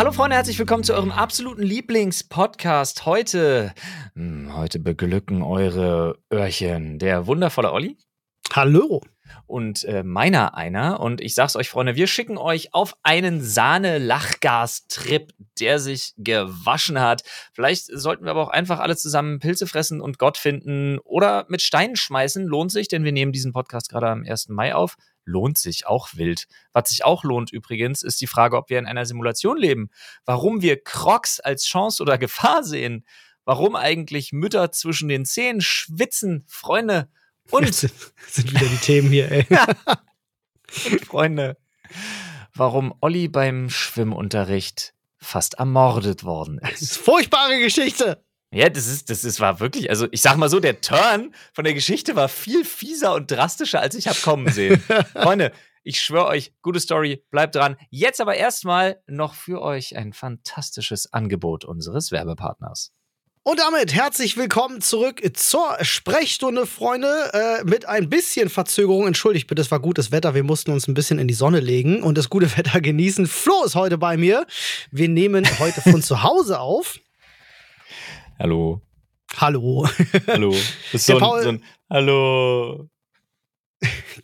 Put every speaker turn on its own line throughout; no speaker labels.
Hallo Freunde, herzlich willkommen zu eurem absoluten Lieblingspodcast. Heute, hm, heute beglücken eure Öhrchen der wundervolle Olli.
Hallo.
Und äh, meiner einer. Und ich sag's euch, Freunde, wir schicken euch auf einen Sahne-Lachgas-Trip, der sich gewaschen hat. Vielleicht sollten wir aber auch einfach alle zusammen Pilze fressen und Gott finden oder mit Steinen schmeißen. Lohnt sich, denn wir nehmen diesen Podcast gerade am 1. Mai auf lohnt sich auch wild. Was sich auch lohnt übrigens, ist die Frage, ob wir in einer Simulation leben. Warum wir Crocs als Chance oder Gefahr sehen. Warum eigentlich Mütter zwischen den Zähnen schwitzen, Freunde. Und
das sind wieder die Themen hier, ey.
und Freunde. Warum Olli beim Schwimmunterricht fast ermordet worden ist.
Das ist furchtbare Geschichte.
Ja, das ist, das ist, war wirklich, also ich sag mal so, der Turn von der Geschichte war viel fieser und drastischer, als ich hab kommen sehen. Freunde, ich schwöre euch, gute Story, bleibt dran. Jetzt aber erstmal noch für euch ein fantastisches Angebot unseres Werbepartners.
Und damit herzlich willkommen zurück zur Sprechstunde, Freunde. Äh, mit ein bisschen Verzögerung. Entschuldigt bitte, es war gutes Wetter. Wir mussten uns ein bisschen in die Sonne legen und das gute Wetter genießen. Flo ist heute bei mir. Wir nehmen heute von zu Hause auf.
Hallo.
Hallo.
Hallo. Das ist so, ein, so ein Hallo.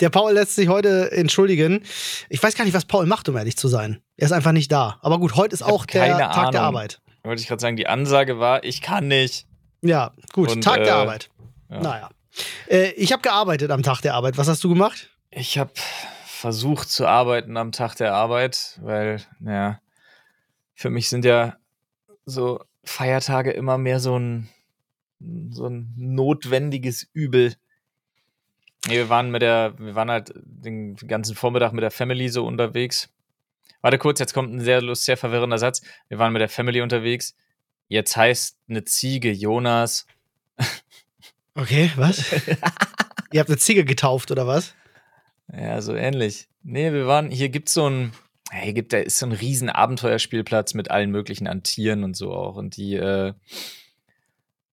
Der Paul lässt sich heute entschuldigen. Ich weiß gar nicht, was Paul macht, um ehrlich zu sein. Er ist einfach nicht da. Aber gut, heute ist auch der Tag
Ahnung.
der Arbeit.
Wollte ich gerade sagen, die Ansage war, ich kann nicht.
Ja, gut,
Und,
Tag
äh,
der Arbeit.
ja.
Naja. Äh, ich habe gearbeitet am Tag der Arbeit. Was hast du gemacht?
Ich habe versucht zu arbeiten am Tag der Arbeit, weil, naja, für mich sind ja so Feiertage immer mehr so ein, so ein notwendiges Übel. Nee, wir waren mit der, wir waren halt den ganzen Vormittag mit der Family so unterwegs. Warte kurz, jetzt kommt ein sehr lust, sehr verwirrender Satz. Wir waren mit der Family unterwegs. Jetzt heißt eine Ziege Jonas.
Okay, was? Ihr habt eine Ziege getauft, oder was?
Ja, so ähnlich. Nee, wir waren, hier gibt's so ein, hier gibt, da ist so ein riesen Abenteuerspielplatz mit allen möglichen an Tieren und so auch. Und die äh,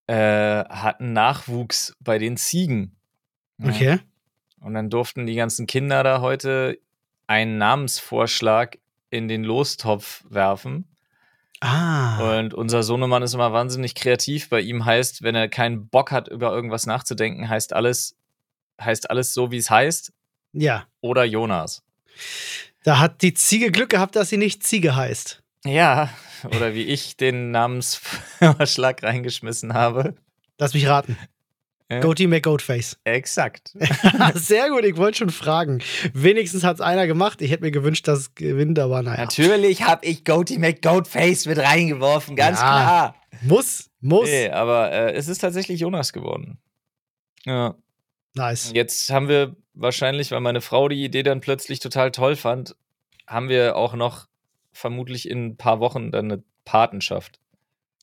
äh, hatten Nachwuchs bei den Ziegen. Ja.
Okay.
Und dann durften die ganzen Kinder da heute einen Namensvorschlag in den Lostopf werfen.
Ah.
Und unser Sohnemann ist immer wahnsinnig kreativ. Bei ihm heißt, wenn er keinen Bock hat, über irgendwas nachzudenken, heißt alles, heißt alles so, wie es heißt.
Ja.
Oder Jonas.
Da hat die Ziege Glück gehabt, dass sie nicht Ziege heißt.
Ja, oder wie ich den Namensvorschlag reingeschmissen habe.
Lass mich raten.
Ja.
Goatee McGoatface.
Exakt.
Sehr gut, ich wollte schon fragen. Wenigstens hat es einer gemacht. Ich hätte mir gewünscht, dass es gewinnt, aber naja.
Natürlich habe ich Goatee McGoatface mit reingeworfen, ganz
Ja.
klar.
Muss, muss.
Nee, aber äh, es ist tatsächlich Jonas geworden. Ja.
Nice.
Jetzt haben wir wahrscheinlich, weil meine Frau die Idee dann plötzlich total toll fand, haben wir auch noch vermutlich in ein paar Wochen dann eine Patenschaft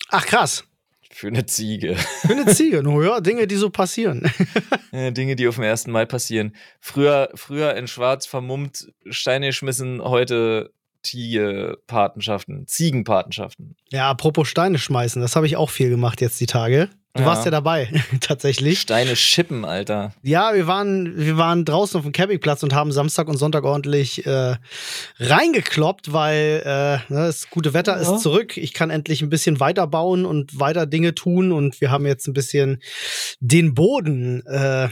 Ach, krass.
für eine Ziege.
Für eine Ziege. No, ja, Dinge, die so passieren.
Dinge, die auf dem 1. Mai passieren. Früher, früher in Schwarz vermummt, Steine geschmissen, heute Tigepatenschaften, Ziegenpatenschaften.
Ja, apropos Steine schmeißen, das habe ich auch viel gemacht jetzt die Tage. Du
Ja.
warst ja dabei, tatsächlich.
Steine schippen, Alter.
Ja, wir waren, wir waren draußen auf dem Campingplatz und haben Samstag und Sonntag ordentlich äh, reingekloppt, weil äh, ne, das gute Wetter
Ja.
ist zurück. Ich kann endlich ein bisschen weiterbauen und weiter Dinge tun und wir haben jetzt ein bisschen den Boden äh,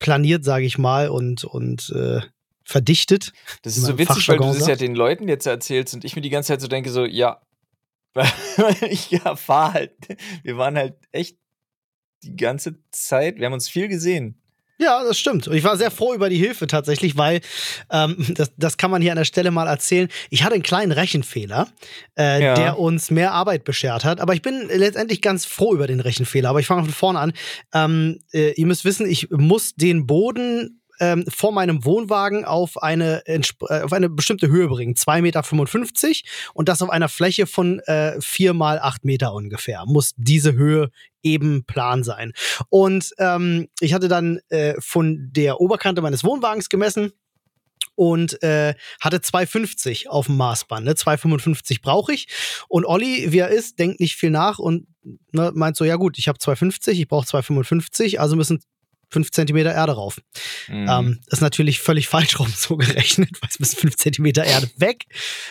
planiert, sage ich mal, und, und äh, verdichtet.
Das ist so witzig, weil du das ja den Leuten jetzt erzählst und ich mir die ganze Zeit so denke, so, ja, ich erfahre halt, wir waren halt echt die ganze Zeit, wir haben uns viel gesehen.
Ja, das stimmt. Und ich war sehr froh über die Hilfe tatsächlich, weil ähm, das, das kann man hier an der Stelle mal erzählen. Ich hatte einen kleinen Rechenfehler, äh,
Ja.
der uns mehr Arbeit beschert hat. Aber ich bin letztendlich ganz froh über den Rechenfehler. Aber ich fange von vorne an. Ähm, äh, ihr müsst wissen, ich muss den Boden ähm, vor meinem Wohnwagen auf eine, äh, auf eine bestimmte Höhe bringen. 2,55 Meter und das auf einer Fläche von äh, 4 mal 8 Meter ungefähr. Muss diese Höhe eben plan sein. Und ähm, ich hatte dann äh, von der Oberkante meines Wohnwagens gemessen und äh, hatte 2,50 auf dem Maßband. Ne? 2,55 brauche ich. Und Olli, wie er ist, denkt nicht viel nach und ne, meint so, ja gut, ich habe 2,50, ich brauche 2,55, also müssen fünf Zentimeter Erde rauf. Mhm. Ähm, ist natürlich völlig falsch rum so gerechnet, weil es bis fünf Zentimeter Erde weg.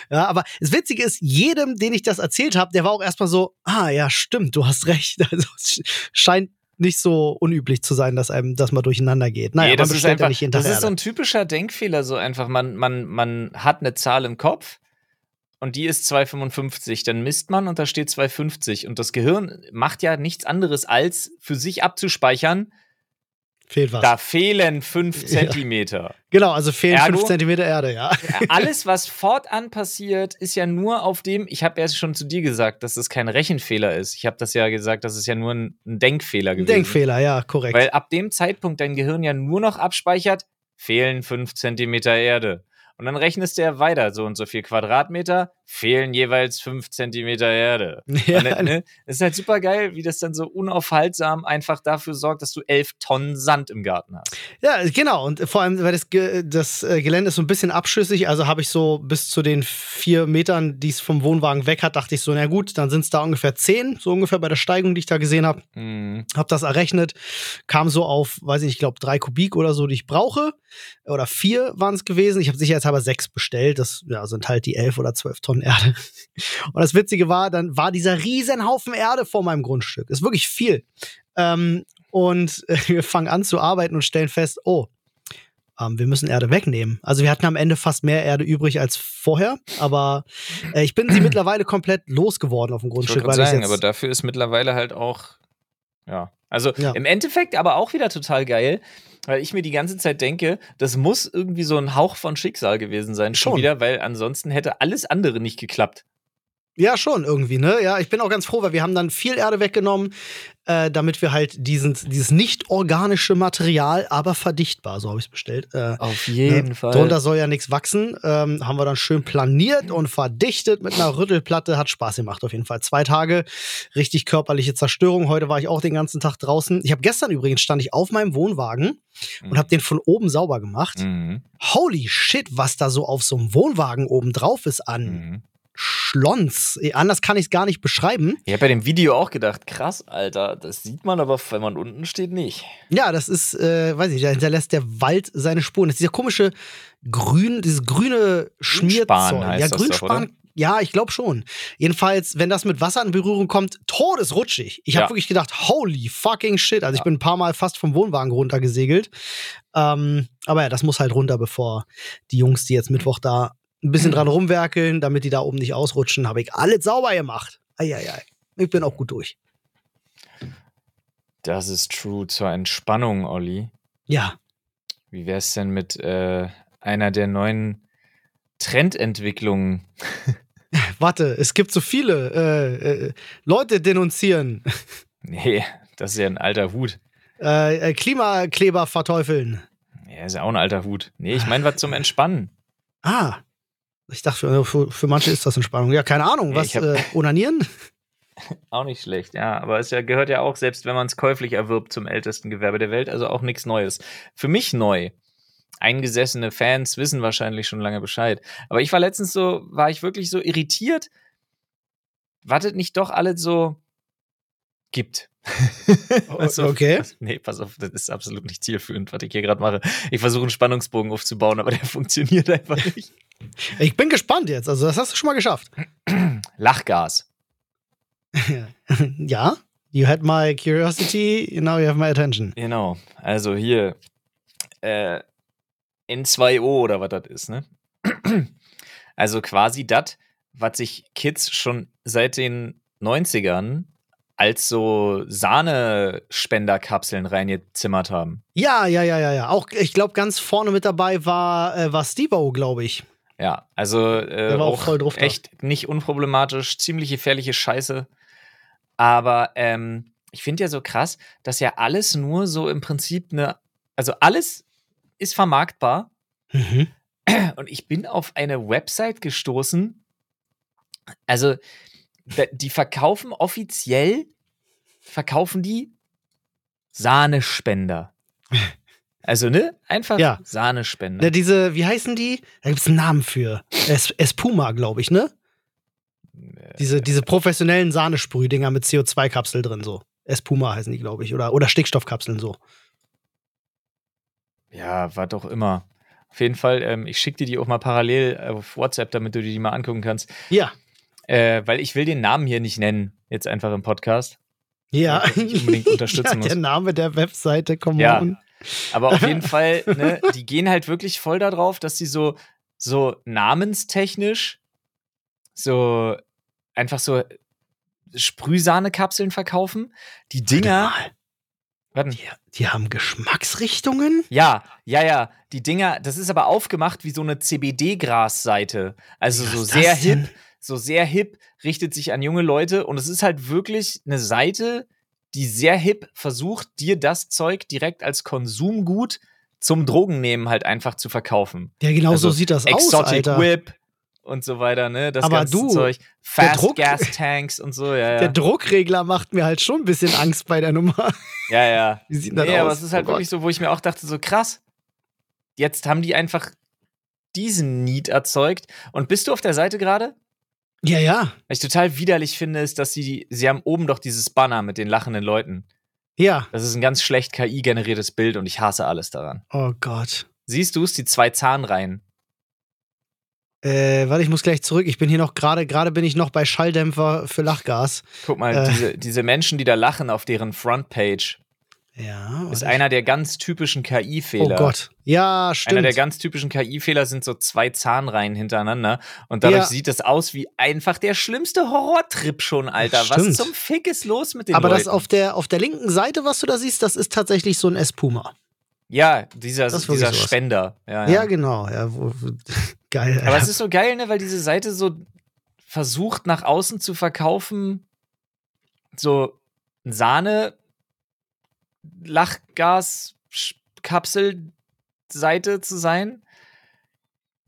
Ja, aber das Witzige ist, jedem, den ich das erzählt habe, der war auch erstmal so, ah ja, stimmt, du hast recht. Also es scheint nicht so unüblich zu sein, dass einem das mal durcheinander geht.
Naja, nee, das ist einfach, ja das ist so ein typischer Denkfehler, so einfach, man, man, man hat eine Zahl im Kopf und die ist 2,55, dann misst man und da steht 2,50 und das Gehirn macht ja nichts anderes als für sich abzuspeichern,
Fehlt was.
Da fehlen fünf Zentimeter. Ja.
Genau, also fehlen fünf Zentimeter Erde, ja.
Alles, was fortan passiert, ist ja nur auf dem, ich habe ja schon zu dir gesagt, dass es kein Rechenfehler ist. Ich habe das ja gesagt, das ist ja nur ein, ein Denkfehler gewesen.
Denkfehler, ja, korrekt.
Weil ab dem Zeitpunkt dein Gehirn ja nur noch abspeichert, fehlen fünf Zentimeter Erde. Und dann rechnest du ja weiter, so und so viel Quadratmeter, fehlen jeweils fünf Zentimeter Erde. Ja. Dann, ne, es ist halt super geil, wie das dann so unaufhaltsam einfach dafür sorgt, dass du elf Tonnen Sand im Garten hast.
Ja, genau. Und vor allem, weil das, das äh, Gelände ist so ein bisschen abschüssig, also habe ich so bis zu den vier Metern, die es vom Wohnwagen weg hat, dachte ich so, na gut, dann sind es da ungefähr zehn, so ungefähr bei der Steigung, die ich da gesehen habe. Mhm. Hab das errechnet, kam so auf, weiß ich nicht, ich glaube drei Kubik oder so, die ich brauche. Oder vier waren es gewesen. Ich habe sicherheitshalber sechs bestellt. Das ja, sind halt die elf oder zwölf Tonnen Erde. Und das Witzige war, dann war dieser riesen Haufen Erde vor meinem Grundstück. Ist wirklich viel. Ähm, und äh, wir fangen an zu arbeiten und stellen fest, oh, ähm, wir müssen Erde wegnehmen. Also wir hatten am Ende fast mehr Erde übrig als vorher, aber äh, ich bin sie mittlerweile komplett losgeworden auf dem Grundstück.
Ich weil sagen, aber dafür ist mittlerweile halt auch, ja, also ja. im Endeffekt aber auch wieder total geil, weil ich mir die ganze Zeit denke, das muss irgendwie so ein Hauch von Schicksal gewesen sein, schon, schon wieder, weil ansonsten hätte alles andere nicht geklappt.
Ja, schon irgendwie, ne? Ja, ich bin auch ganz froh, weil wir haben dann viel Erde weggenommen, äh, damit wir halt diesen, dieses nicht organische Material, aber verdichtbar, so habe ich es bestellt. Äh,
Auf jeden ne? Fall.
Drunter soll ja nichts wachsen. Ähm, haben wir dann schön planiert und verdichtet mit einer Rüttelplatte. Hat Spaß gemacht auf jeden Fall. Zwei Tage richtig körperliche Zerstörung. Heute war ich auch den ganzen Tag draußen. Ich habe gestern übrigens stand ich auf meinem Wohnwagen mhm. und habe den von oben sauber gemacht. Mhm. Holy shit, was da so auf so einem Wohnwagen oben drauf ist an. Mhm Schlons. Anders kann ich es gar nicht beschreiben.
Ich habe bei dem Video auch gedacht, krass, Alter, das sieht man aber, wenn man unten steht, nicht.
Ja, das ist, äh, weiß ich, da hinterlässt der Wald seine Spuren. Das ist dieser komische grün, dieses grüne Schmierzeug. Ja, Grünspan. Doch, ja, ich glaube schon. Jedenfalls, wenn das mit Wasser in Berührung kommt, todesrutschig. Ich habe ja. wirklich gedacht, holy fucking shit. Also ich bin ein paar Mal fast vom Wohnwagen runtergesegelt. Ähm, aber ja, das muss halt runter, bevor die Jungs, die jetzt Mittwoch da ein bisschen dran rumwerkeln, damit die da oben nicht ausrutschen. Habe ich alles sauber gemacht. Eieiei. Ich bin auch gut durch.
Das ist true zur Entspannung, Olli.
Ja.
Wie wäre es denn mit äh, einer der neuen Trendentwicklungen?
Warte, es gibt so viele äh, äh, Leute denunzieren.
Nee, das ist ja ein alter Hut.
Äh, äh, Klimakleber verteufeln.
Ja, ist ja auch ein alter Hut. Nee, ich meine was zum Entspannen.
Ah, ich dachte, für, für manche ist das Entspannung. Ja, keine Ahnung. Was? Hab, äh, onanieren?
Auch nicht schlecht, ja. Aber es ja, gehört ja auch, selbst wenn man es käuflich erwirbt, zum ältesten Gewerbe der Welt. Also auch nichts Neues. Für mich neu. Eingesessene Fans wissen wahrscheinlich schon lange Bescheid. Aber ich war letztens so, war ich wirklich so irritiert. Wartet nicht doch alle so gibt.
also, okay.
Nee, pass auf, das ist absolut nicht zielführend, was ich hier gerade mache. Ich versuche einen Spannungsbogen aufzubauen, aber der funktioniert einfach nicht.
Ich bin gespannt jetzt. Also, das hast du schon mal geschafft.
Lachgas.
ja. You had my curiosity, now you have my attention.
Genau. Also hier äh, N2O oder was das ist, ne? also quasi das, was sich Kids schon seit den 90ern als so Sahnespenderkapseln reingezimmert haben.
Ja, ja, ja, ja, ja. Auch, ich glaube, ganz vorne mit dabei war, äh, war Steve glaube ich.
Ja, also äh, auch, auch echt da. nicht unproblematisch, ziemlich gefährliche Scheiße. Aber ähm, ich finde ja so krass, dass ja alles nur so im Prinzip eine, also alles ist vermarktbar. Mhm. Und ich bin auf eine Website gestoßen. Also die verkaufen offiziell, verkaufen die Sahnespender. Also, ne? Einfach ja. Sahnespender.
Ja, diese, wie heißen die? Da gibt es einen Namen für. Es, Espuma, glaube ich, ne? Diese, diese professionellen Sahnesprühdinger mit CO2-Kapsel drin, so. Espuma heißen die, glaube ich. Oder, oder Stickstoffkapseln, so.
Ja, war doch immer. Auf jeden Fall, ähm, ich schicke dir die auch mal parallel auf WhatsApp, damit du dir die mal angucken kannst.
Ja.
Äh, weil ich will den Namen hier nicht nennen, jetzt einfach im Podcast.
Ja.
Ich unbedingt unterstützen
ja,
muss.
Der Name der Webseite, come
Ja.
on.
Aber auf jeden Fall, ne, die gehen halt wirklich voll darauf, dass sie so, so namenstechnisch so einfach so Sprühsahnekapseln verkaufen. Die Dinger.
Warte mal,
Warte,
Die, die haben Geschmacksrichtungen?
ja, ja, ja. Die Dinger, das ist aber aufgemacht wie so eine CBD-Gras-Seite. Also so sehr
denn?
So sehr hip, richtet sich an junge Leute und es ist halt wirklich eine Seite, die sehr hip versucht, dir das Zeug direkt als Konsumgut zum Drogennehmen halt einfach zu verkaufen.
Ja, genau
Also
so sieht das aus,
Exotic
Alter.
Whip und so weiter, ne? Das
Aber
ganze
du,
Zeug. Fast
Druck-
Gas Tanks und so, ja,
Der
ja.
Druckregler macht mir halt schon ein bisschen Angst bei der Nummer.
Ja, ja.
Wie sieht denn das
Nee,
aus?
aber es ist halt
Oh
wirklich so, wo ich mir auch dachte, so krass. Jetzt haben die einfach diesen Need erzeugt. Und bist du auf der Seite gerade?
Ja, ja.
Was ich total widerlich finde, ist, dass sie, sie haben oben doch dieses Banner mit den lachenden Leuten.
Ja.
Das ist ein ganz schlecht KI-generiertes Bild und ich hasse alles daran.
Oh Gott.
Siehst du es, die zwei Zahnreihen?
Äh, warte, ich muss gleich zurück. Ich bin hier noch gerade, gerade bin ich noch bei Schalldämpfer für Lachgas.
Guck mal,
Äh.
diese, diese Menschen, die da lachen auf deren Frontpage,
Ja.
ist einer der ganz typischen
Oh
KI-Fehler.
Gott. Ja,
Einer
stimmt.
der ganz typischen KI-Fehler sind so zwei Zahnreihen hintereinander. Und dadurch
Ja.
sieht das aus wie einfach der schlimmste Horrortrip schon, Alter. Was
Stimmt.
zum Fick ist los mit den
aber
Leuten?
das auf der, auf der linken Seite, was du da siehst, das ist tatsächlich so ein Espuma.
ja, dieser, dieser. Spender. Ja,
Ja,
ja.
genau. Ja, wo, wo, geil.
Aber es ist so geil, ne, weil diese Seite so versucht, nach außen zu verkaufen, so Sahne, Lachgas, Sch- Kapselseite zu sein.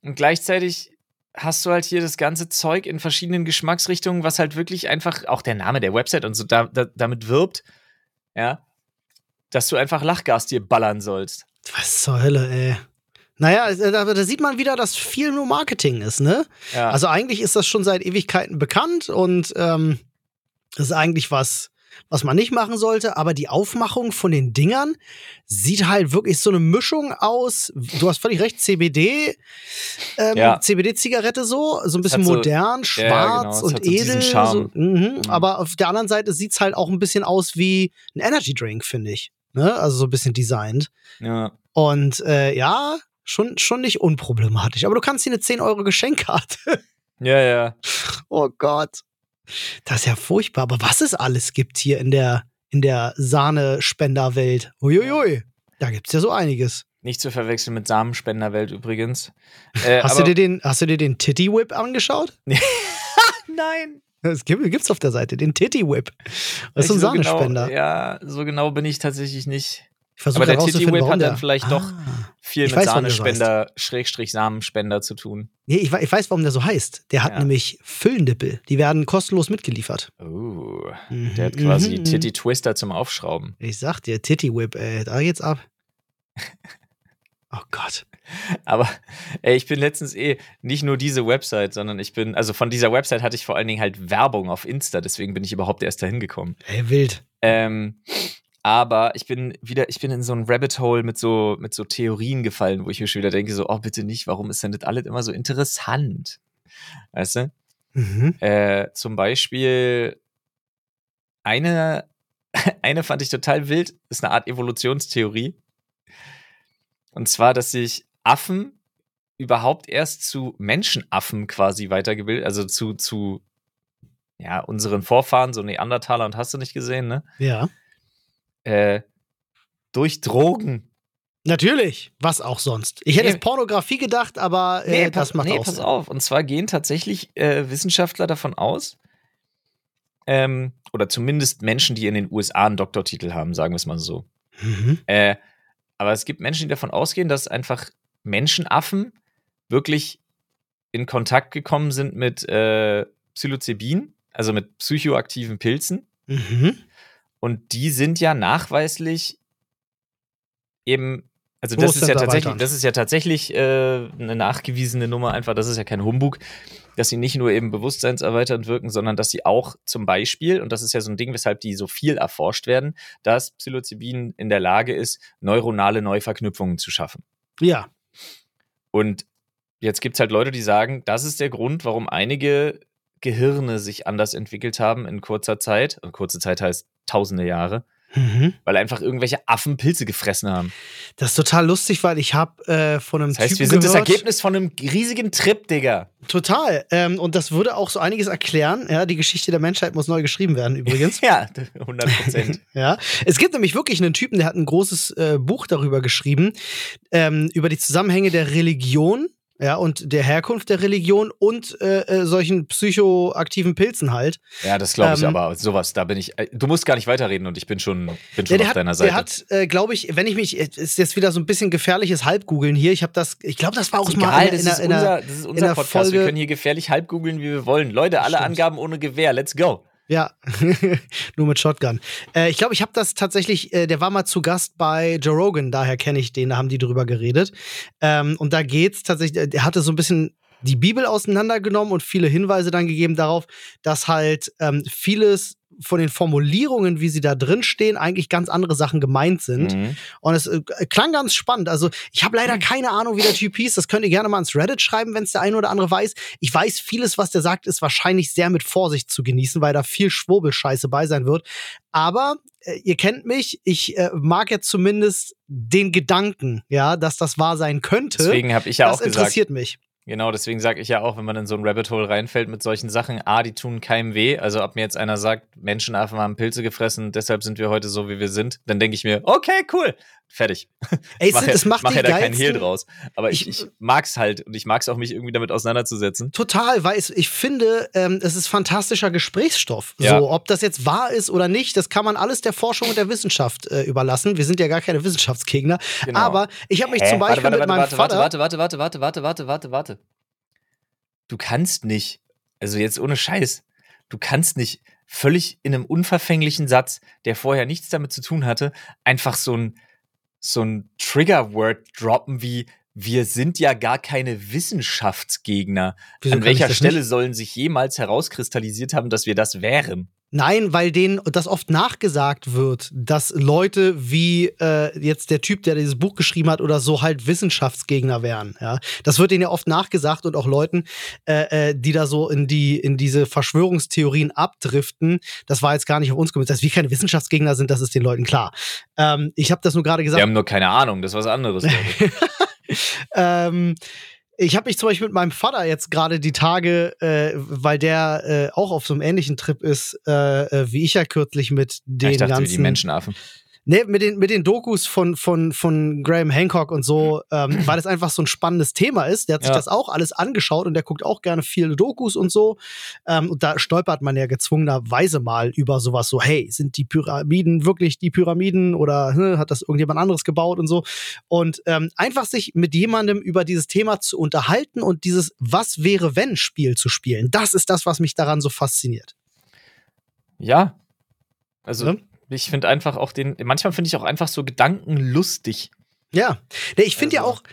Und gleichzeitig hast du halt hier das ganze Zeug in verschiedenen Geschmacksrichtungen, was halt wirklich einfach auch der Name der Website und so da, da, damit wirbt, ja, dass du einfach Lachgas dir ballern sollst.
Was zur Hölle, ey. Naja, äh, da, da sieht man wieder, dass viel nur Marketing ist, ne?
Ja.
Also eigentlich ist das schon seit Ewigkeiten bekannt und ähm, das ist eigentlich was, was man nicht machen sollte, aber die Aufmachung von den Dingern sieht halt wirklich so eine Mischung aus, du hast völlig recht, CBD, ähm,
Ja.
CBD-Zigarette so, so ein bisschen
hat so-
modern,
ja,
schwarz
genau, es
und edel. So, mhm.
Mhm.
Aber auf der anderen Seite sieht's halt auch ein bisschen aus wie ein Energy Drink, finde ich. Ne? Also so ein bisschen designt.
ja.
Und äh, ja, schon, schon nicht unproblematisch. Aber du kannst dir eine 10 Euro Geschenkkarte.
ja, ja.
oh Gott. Das ist ja furchtbar. Aber was es alles gibt hier in der, in der Sahnespenderwelt. Uiuiui. Da gibt's ja so einiges.
Nicht zu verwechseln mit Samenspenderwelt übrigens. Äh,
Hast du, dir den, hast du dir den Titty Whip angeschaut?
Nein.
Das gibt, gibt's auf der Seite, den Titty Whip. Das ist so ein
so
Sahnespender.
Genau, ja, so genau bin ich tatsächlich nicht.
Ich versuche
aber der Titty Whip hat dann vielleicht doch
Ah.
Viel
Ich
mit Sahnespender, Schrägstrich Samenspender zu tun.
Nee, ich, ich weiß, warum der so heißt. Der hat
Ja.
nämlich Füllnippel. Die werden kostenlos mitgeliefert.
Oh,
Mhm,
der hat quasi
mhm,
Titty Twister zum Aufschrauben.
Ich sag dir, Titty Whip, ey, da geht's ab. Oh Gott.
Aber ey, ich bin letztens eh nicht nur diese Website, sondern ich bin, also von dieser Website hatte ich vor allen Dingen halt Werbung auf Insta, deswegen bin ich überhaupt erst dahin gekommen.
Ey, wild.
Ähm, aber ich bin wieder, ich bin in so ein Rabbit Hole mit so, mit so Theorien gefallen, wo ich mir schon wieder denke, so, oh, bitte nicht, warum ist denn das alles immer so interessant? Weißt du?
Mhm.
Äh, zum Beispiel eine, eine fand ich total wild, ist eine Art Evolutionstheorie. Und zwar, dass sich Affen überhaupt erst zu Menschenaffen quasi weitergebildet, also zu, zu ja, unseren Vorfahren, so Neandertaler und hast du nicht gesehen, ne?
Ja.
Äh, durch Drogen.
Natürlich. Was auch sonst. Ich hätte
Nee.
jetzt Pornografie gedacht, aber äh,
pass,
das macht
nee,
auch
pass
Sinn.
auf. Und zwar gehen tatsächlich äh, Wissenschaftler davon aus, ähm, oder zumindest Menschen, die in den USA einen Doktortitel haben, sagen wir es mal so.
Mhm.
Äh, aber es gibt Menschen, die davon ausgehen, dass einfach Menschenaffen wirklich in Kontakt gekommen sind mit äh, Psilocybin, also mit psychoaktiven Pilzen.
Mhm.
Und die sind ja nachweislich eben, Also das ist, ja tatsächlich, das ist ja tatsächlich äh, eine nachgewiesene Nummer, einfach, das ist ja kein Humbug, dass sie nicht nur eben bewusstseinserweiternd wirken, sondern dass sie auch zum Beispiel, und das ist ja so ein Ding, weshalb die so viel erforscht werden, dass Psilocybin in der Lage ist, neuronale Neuverknüpfungen zu schaffen.
Ja.
Und jetzt gibt es halt Leute, die sagen, das ist der Grund, warum einige Gehirne sich anders entwickelt haben in kurzer Zeit. Und kurze Zeit heißt tausende Jahre. Mhm. Weil einfach irgendwelche Affen Pilze gefressen haben.
Das ist total lustig, weil ich habe äh, von einem
Das heißt, Typen wir sind gehört, das Ergebnis von einem riesigen Trip, Digga.
Total. Ähm, und das würde auch so einiges erklären. Ja, die Geschichte der Menschheit muss neu geschrieben werden, übrigens.
ja, 100 Prozent.
ja. Es gibt nämlich wirklich einen Typen, der hat ein großes äh, Buch darüber geschrieben, ähm, über die Zusammenhänge der Religion ja, und der Herkunft der Religion und äh, äh, solchen psychoaktiven Pilzen halt.
Ja, das glaube ich ähm, aber. Sowas, da bin ich. Äh, du musst gar nicht weiterreden und ich bin schon, bin schon auf
hat,
deiner Seite.
Der hat, äh, glaube ich, wenn ich mich, äh, ist jetzt wieder so ein bisschen gefährliches Halbgoogeln hier. Ich habe das, ich glaube, das war auch
mal in, in, in, in, unser, das ist unser Podcast. Folge. Wir können hier gefährlich halbgoogeln, wie wir wollen. Leute, alle Stimmt. Angaben ohne Gewehr. Let's go.
Ja, nur mit Shotgun. Äh, ich glaube, ich habe das tatsächlich, äh, der war mal zu Gast bei Joe Rogan, daher kenne ich den, da haben die drüber geredet. Ähm, und da geht's tatsächlich, äh, der hatte so ein bisschen die Bibel auseinandergenommen und viele Hinweise dann gegeben darauf, dass halt ähm, vieles von den Formulierungen, wie sie da drin stehen, eigentlich ganz andere Sachen gemeint sind. Mhm. Und es äh, klang ganz spannend. Also ich habe leider keine Ahnung, wie der Typ hieß. Das könnt ihr gerne mal ins Reddit schreiben, wenn es der eine oder andere weiß. Ich weiß, vieles, was der sagt, ist wahrscheinlich sehr mit Vorsicht zu genießen, weil da viel Schwurbelscheiße bei sein wird. Aber äh, ihr kennt mich, ich äh, mag jetzt zumindest den Gedanken, ja, dass das wahr sein könnte.
Deswegen habe ich ja
das
auch gesagt.
Das interessiert mich.
Genau, deswegen sage ich ja auch, wenn man in so ein Rabbit Hole reinfällt mit solchen Sachen, A, die tun keinem weh. Also ob mir jetzt einer sagt, Menschenaffen haben Pilze gefressen, deshalb sind wir heute so, wie wir sind, dann denke ich mir, okay, cool, fertig.
Ey, ich mach, es macht
mach
ja
da keinen Hehl draus. Aber ich, ich, ich mag's halt und ich mag's auch, mich irgendwie damit auseinanderzusetzen.
Total, weil es, ich finde, ähm, es ist fantastischer Gesprächsstoff. Ja. So, ob das jetzt wahr ist oder nicht, das kann man alles der Forschung und der Wissenschaft äh, überlassen. Wir sind ja gar keine Wissenschaftsgegner. Genau. Aber ich habe mich Hä? zum Beispiel warte, warte, mit meinem
warte,
Vater.
Warte, warte, warte, warte, warte, warte, warte, warte. Du kannst nicht, also jetzt ohne Scheiß, du kannst nicht völlig in einem unverfänglichen Satz, der vorher nichts damit zu tun hatte, einfach so ein so ein Trigger-Word droppen wie wir sind ja gar keine Wissenschaftsgegner. Wieso An welcher Stelle nicht? sollen sich jemals herauskristallisiert haben, dass wir das wären?
Nein, weil denen das oft nachgesagt wird, dass Leute wie äh, jetzt der Typ, der dieses Buch geschrieben hat oder so, halt Wissenschaftsgegner wären. Ja, das wird denen ja oft nachgesagt und auch Leuten, äh, äh, die da so in die in diese Verschwörungstheorien abdriften. Das war jetzt gar nicht auf uns gemünzt. Dass wir keine Wissenschaftsgegner sind, das ist den Leuten klar. Ähm, ich habe das nur gerade gesagt.
Wir haben nur keine Ahnung. Das ist was anderes.
ähm, ich habe mich zum Beispiel mit meinem Vater jetzt gerade die Tage, äh, weil der äh, auch auf so einem ähnlichen Trip ist, äh, äh wie ich ja kürzlich mit den ich dachte, ganzen.
Die Menschenaffen.
Ne, mit den, mit den Dokus von, von, von Graham Hancock und so, ähm, weil das einfach so ein spannendes Thema ist. Der hat sich ja. das auch alles angeschaut und der guckt auch gerne viele Dokus und so. Ähm, und da stolpert man ja gezwungenerweise mal über sowas so, hey, sind die Pyramiden wirklich die Pyramiden oder ne, hat das irgendjemand anderes gebaut und so. Und ähm, einfach sich mit jemandem über dieses Thema zu unterhalten und dieses Was wäre wenn Spiel zu spielen, das ist das, was mich daran so fasziniert.
Ja. Also. Ja? Ich finde einfach auch den, manchmal finde ich auch einfach so Gedanken lustig.
Ja, ich finde also. ja auch,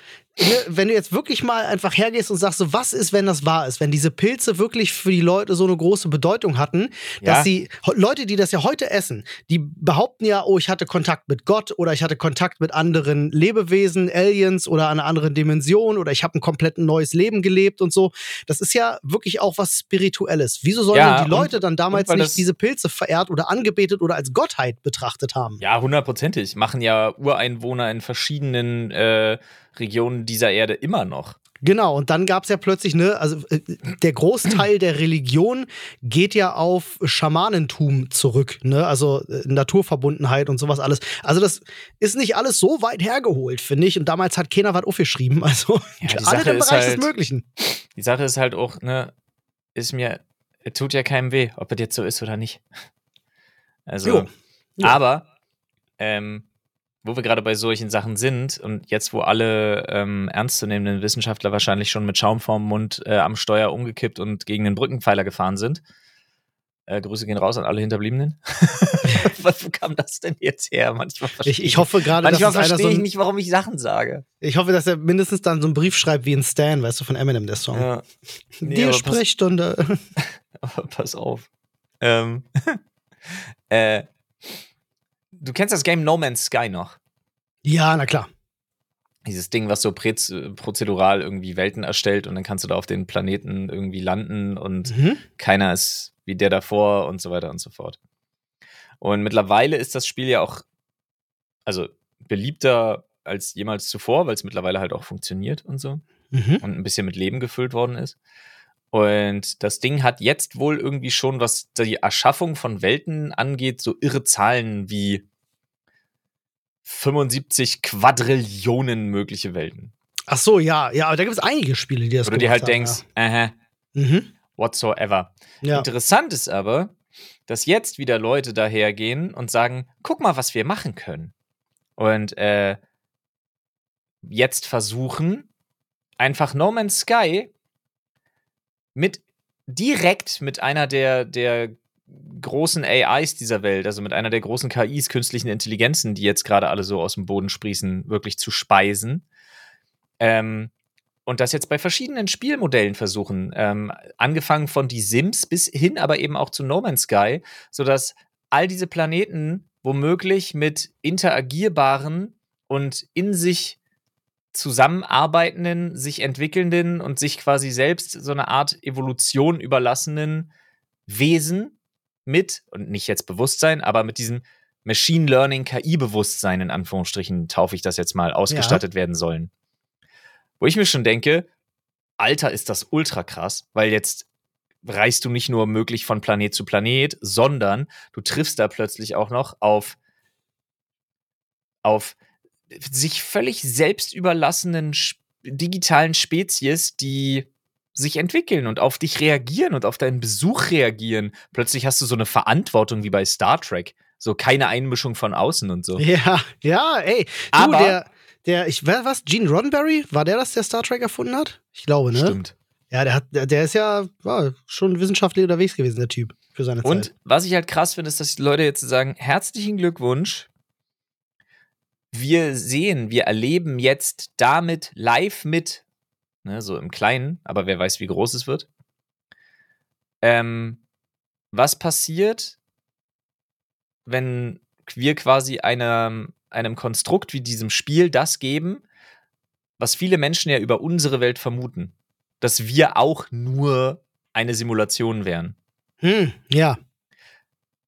wenn du jetzt wirklich mal einfach hergehst und sagst, so, was ist, wenn das wahr ist, wenn diese Pilze wirklich für die Leute so eine große Bedeutung hatten, dass ja. sie, Leute, die das ja heute essen, die behaupten ja, oh, ich hatte Kontakt mit Gott oder ich hatte Kontakt mit anderen Lebewesen, Aliens oder einer anderen Dimension oder ich habe ein komplett neues Leben gelebt und so. Das ist ja wirklich auch was Spirituelles. Wieso sollen ja, denn die Leute und, dann damals nicht diese Pilze verehrt oder angebetet oder als Gottheit betrachtet haben?
Ja, hundertprozentig. Machen ja Ureinwohner in verschiedenen äh, Regionen dieser Erde immer noch.
Genau, und dann gab es ja plötzlich, ne, also äh, der Großteil der Religion geht ja auf Schamanentum zurück, ne, also äh, Naturverbundenheit und sowas alles. Also das ist nicht alles so weit hergeholt, finde ich. Und damals hat keiner was aufgeschrieben. Also
ja, alle im Bereich halt, des Möglichen. Die Sache ist halt auch, ne, ist mir, tut ja keinem weh, ob es jetzt so ist oder nicht. Also, jo. Ja. aber ähm, wo wir gerade bei solchen Sachen sind und jetzt, wo alle ähm, ernstzunehmenden Wissenschaftler wahrscheinlich schon mit Schaum vorm Mund äh, am Steuer umgekippt und gegen den Brückenpfeiler gefahren sind, Äh, Grüße gehen raus an alle Hinterbliebenen. Wo kam das denn jetzt her? Manchmal
ich, ich hoffe gerade,
dass Manchmal verstehe ich so nicht, warum ich Sachen sage.
Ich hoffe, dass er mindestens dann so einen Brief schreibt wie ein Stan, weißt du, von Eminem, der Song. Ja. Nee, Die Sprechstunde.
Pass, aber pass auf. Ähm, äh, du kennst das Game No Man's Sky noch?
Ja, na klar.
Dieses Ding, was so prozedural irgendwie Welten erstellt und dann kannst du da auf den Planeten irgendwie landen und mhm. keiner ist wie der davor und so weiter und so fort. Und mittlerweile ist das Spiel ja auch, also beliebter als jemals zuvor, weil es mittlerweile halt auch funktioniert und so mhm. und ein bisschen mit Leben gefüllt worden ist. Und das Ding hat jetzt wohl irgendwie schon, was die Erschaffung von Welten angeht, so irre Zahlen wie 75 Quadrillionen mögliche Welten.
Ach so, ja, ja, aber da gibt es einige Spiele, die das
Oder die halt haben, denkst, ja. mhm. whatsoever. Ja. Interessant ist aber, dass jetzt wieder Leute dahergehen und sagen, guck mal, was wir machen können. Und äh, jetzt versuchen, einfach No Man's Sky mit direkt mit einer der, der großen AIs dieser Welt, also mit einer der großen KIs, künstlichen Intelligenzen, die jetzt gerade alle so aus dem Boden sprießen, wirklich zu speisen. Ähm, und das jetzt bei verschiedenen Spielmodellen versuchen. Ähm, angefangen von die Sims bis hin aber eben auch zu No Man's Sky, sodass all diese Planeten womöglich mit interagierbaren und in sich zusammenarbeitenden, sich entwickelnden und sich quasi selbst so eine Art Evolution überlassenen Wesen mit, und nicht jetzt Bewusstsein, aber mit diesem Machine Learning KI-Bewusstsein, in Anführungsstrichen, taufe ich das jetzt mal, ausgestattet ja. werden sollen. Wo ich mir schon denke, Alter, ist das ultra krass, weil jetzt reist du nicht nur möglich von Planet zu Planet, sondern du triffst da plötzlich auch noch auf, auf sich völlig selbst überlassenen digitalen Spezies, die sich entwickeln und auf dich reagieren und auf deinen Besuch reagieren. Plötzlich hast du so eine Verantwortung wie bei Star Trek. So keine Einmischung von außen und so.
Ja, ja, ey. Du, Aber der, der, ich, was, Gene Roddenberry? War der das, der Star Trek erfunden hat? Ich glaube, ne?
Stimmt.
Ja, der hat, der ist ja war schon wissenschaftlich unterwegs gewesen, der Typ, für seine
Zeit. Und was ich halt krass finde, ist, dass die Leute jetzt sagen: herzlichen Glückwunsch, wir sehen, wir erleben jetzt damit live mit, ne, so im Kleinen, aber wer weiß, wie groß es wird. Ähm, was passiert, wenn wir quasi einem, einem Konstrukt wie diesem Spiel das geben, was viele Menschen ja über unsere Welt vermuten, dass wir auch nur eine Simulation wären.
Hm, ja.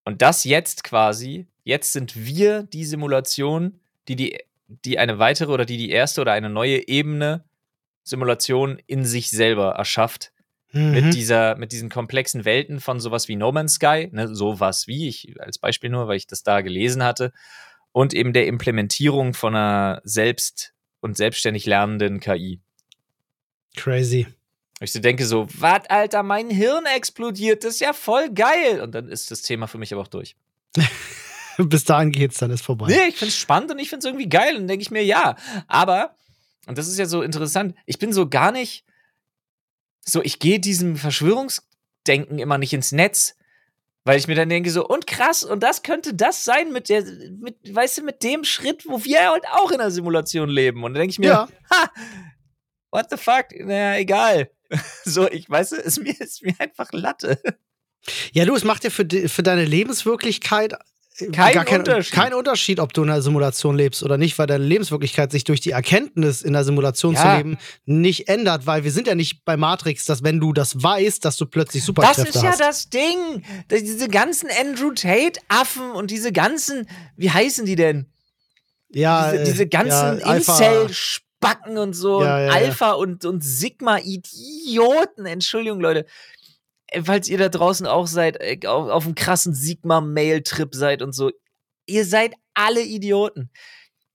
Und das jetzt quasi, jetzt sind wir die Simulation, die, die, die eine weitere oder die die erste oder eine neue Ebene Simulation in sich selber erschafft. Mhm. Mit, dieser, mit diesen komplexen Welten von sowas wie No Man's Sky, ne, sowas wie, ich als Beispiel nur, weil ich das da gelesen hatte, und eben der Implementierung von einer selbst und selbstständig lernenden KI.
Crazy.
Ich so denke so, was, Alter, mein Hirn explodiert, das ist ja voll geil. Und dann ist das Thema für mich aber auch durch.
Bis dahin geht's, dann ist vorbei.
Nee, ich find's spannend und ich find's irgendwie geil. Und dann denke ich mir, ja. Aber, und das ist ja so interessant, ich bin so gar nicht, so, ich gehe diesem Verschwörungsdenken immer nicht ins Netz. Weil ich mir dann denke, so, und krass, und das könnte das sein mit der, mit, weißt du, mit dem Schritt, wo wir halt auch in der Simulation leben. Und dann denke ich mir, ja. ha, what the fuck? Naja, egal. so, ich weiß, es mir ist mir einfach Latte.
Ja, du, es macht ja für, für deine Lebenswirklichkeit
kein gar kein Unterschied.
Kein Unterschied, ob du in einer Simulation lebst oder nicht, weil deine Lebenswirklichkeit sich durch die Erkenntnis in der Simulation ja. zu leben nicht ändert, weil wir sind ja nicht bei Matrix, dass wenn du das weißt, dass du plötzlich Superkräfte hast.
Das ist
hast.
ja das Ding. Diese ganzen Andrew Tate-Affen und diese ganzen, wie heißen die denn?
Ja,
diese, diese ganzen ja, Incel-Spacken und so, ja, ja, Alpha und, und Sigma-Idioten. Entschuldigung, Leute falls ihr da draußen auch seid, äh, auf, auf einem krassen Sigma-Mail-Trip seid und so, ihr seid alle Idioten.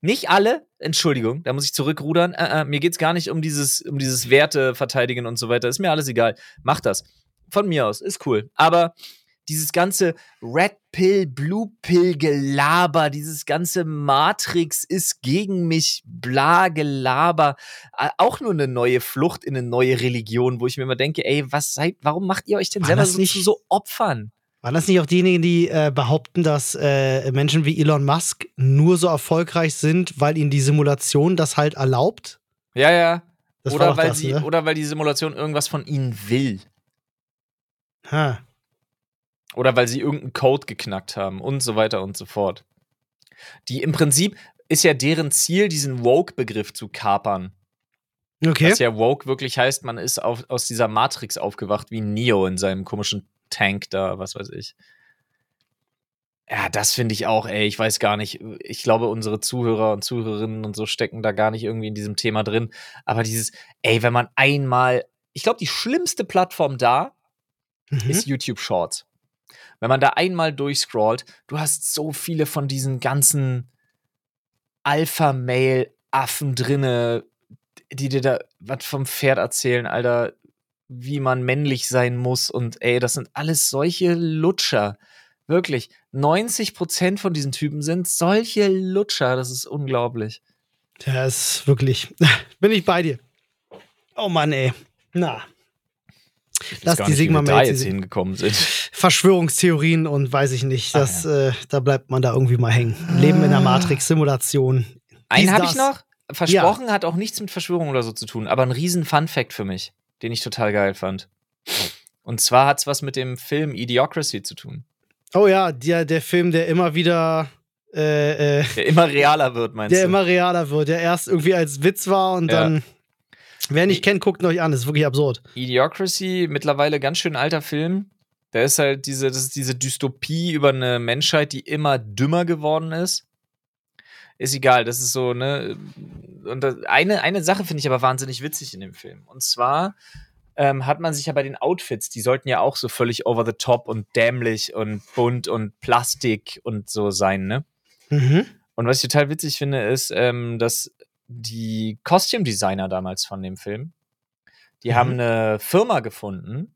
Nicht alle, Entschuldigung, da muss ich zurückrudern. Äh, äh, mir geht's gar nicht um dieses, um dieses Werte verteidigen und so weiter. Ist mir alles egal. Macht das. Von mir aus, ist cool. Aber dieses ganze Red Pill, Blue Pill Gelaber, dieses ganze Matrix ist gegen mich, bla Gelaber, auch nur eine neue Flucht in eine neue Religion, wo ich mir immer denke, ey, was seid, warum macht ihr euch denn selber so, nicht, so Opfern?
Waren das nicht auch diejenigen, die äh, behaupten, dass äh, Menschen wie Elon Musk nur so erfolgreich sind, weil ihnen die Simulation das halt erlaubt?
Ja, ja.
Das
Oder
war
weil,
das,
sie,
ne?
oder weil die Simulation irgendwas von ihnen will.
Ha.
Oder weil sie irgendeinen Code geknackt haben und so weiter und so fort. Die im Prinzip ist ja deren Ziel, diesen Woke-Begriff zu kapern.
Okay.
Was ja Woke wirklich heißt, man ist auf, aus dieser Matrix aufgewacht, wie Neo in seinem komischen Tank da, was weiß ich. Ja, das finde ich auch, ey, ich weiß gar nicht. Ich glaube, unsere Zuhörer und Zuhörerinnen und so stecken da gar nicht irgendwie in diesem Thema drin. Aber dieses, ey, wenn man einmal, ich glaube, die schlimmste Plattform da
Mhm.
ist YouTube Shorts. Wenn man da einmal durchscrollt, du hast so viele von diesen ganzen Alpha-Mail-Affen drinne, die dir da was vom Pferd erzählen, Alter, wie man männlich sein muss und ey, das sind alles solche Lutscher. Wirklich, 90% von diesen Typen sind solche Lutscher, das ist unglaublich.
Ja, ist wirklich. Bin ich bei dir. Oh Mann, ey. Na.
Gar
die Sigma
da jetzt hingekommen sind.
Verschwörungstheorien und weiß ich nicht.
Ah,
Das, äh, da bleibt man da irgendwie mal hängen. Leben in der Matrix, Simulation.
Einen habe ich noch. Versprochen hat auch nichts mit Verschwörung oder so zu tun, aber ein riesen Fun-Fact für mich, den ich total geil fand. Und zwar hat es was mit dem Film Idiocracy zu tun,
Oh ja, der, der Film, der immer wieder. Äh, äh,
der immer realer wird, meinst
der
du?
immer realer wird, der erst irgendwie als Witz war und
Ja.
dann. Wer nicht kennt, guckt ihn euch an. Das ist wirklich absurd.
Idiocracy, mittlerweile ganz schön alter Film. Da ist halt diese, das ist diese Dystopie über eine Menschheit, die immer dümmer geworden ist. Ist egal, das ist so, ne? Und das, eine, eine Sache finde ich aber wahnsinnig witzig in dem Film. Und zwar ähm, hat man sich ja bei den Outfits, die sollten ja auch so völlig over the top und dämlich und bunt und Plastik und so sein, ne?
Mhm.
Und was ich total witzig finde, ist, ähm, dass die Costume-Designer damals von dem Film, die
Mhm.
haben eine Firma gefunden,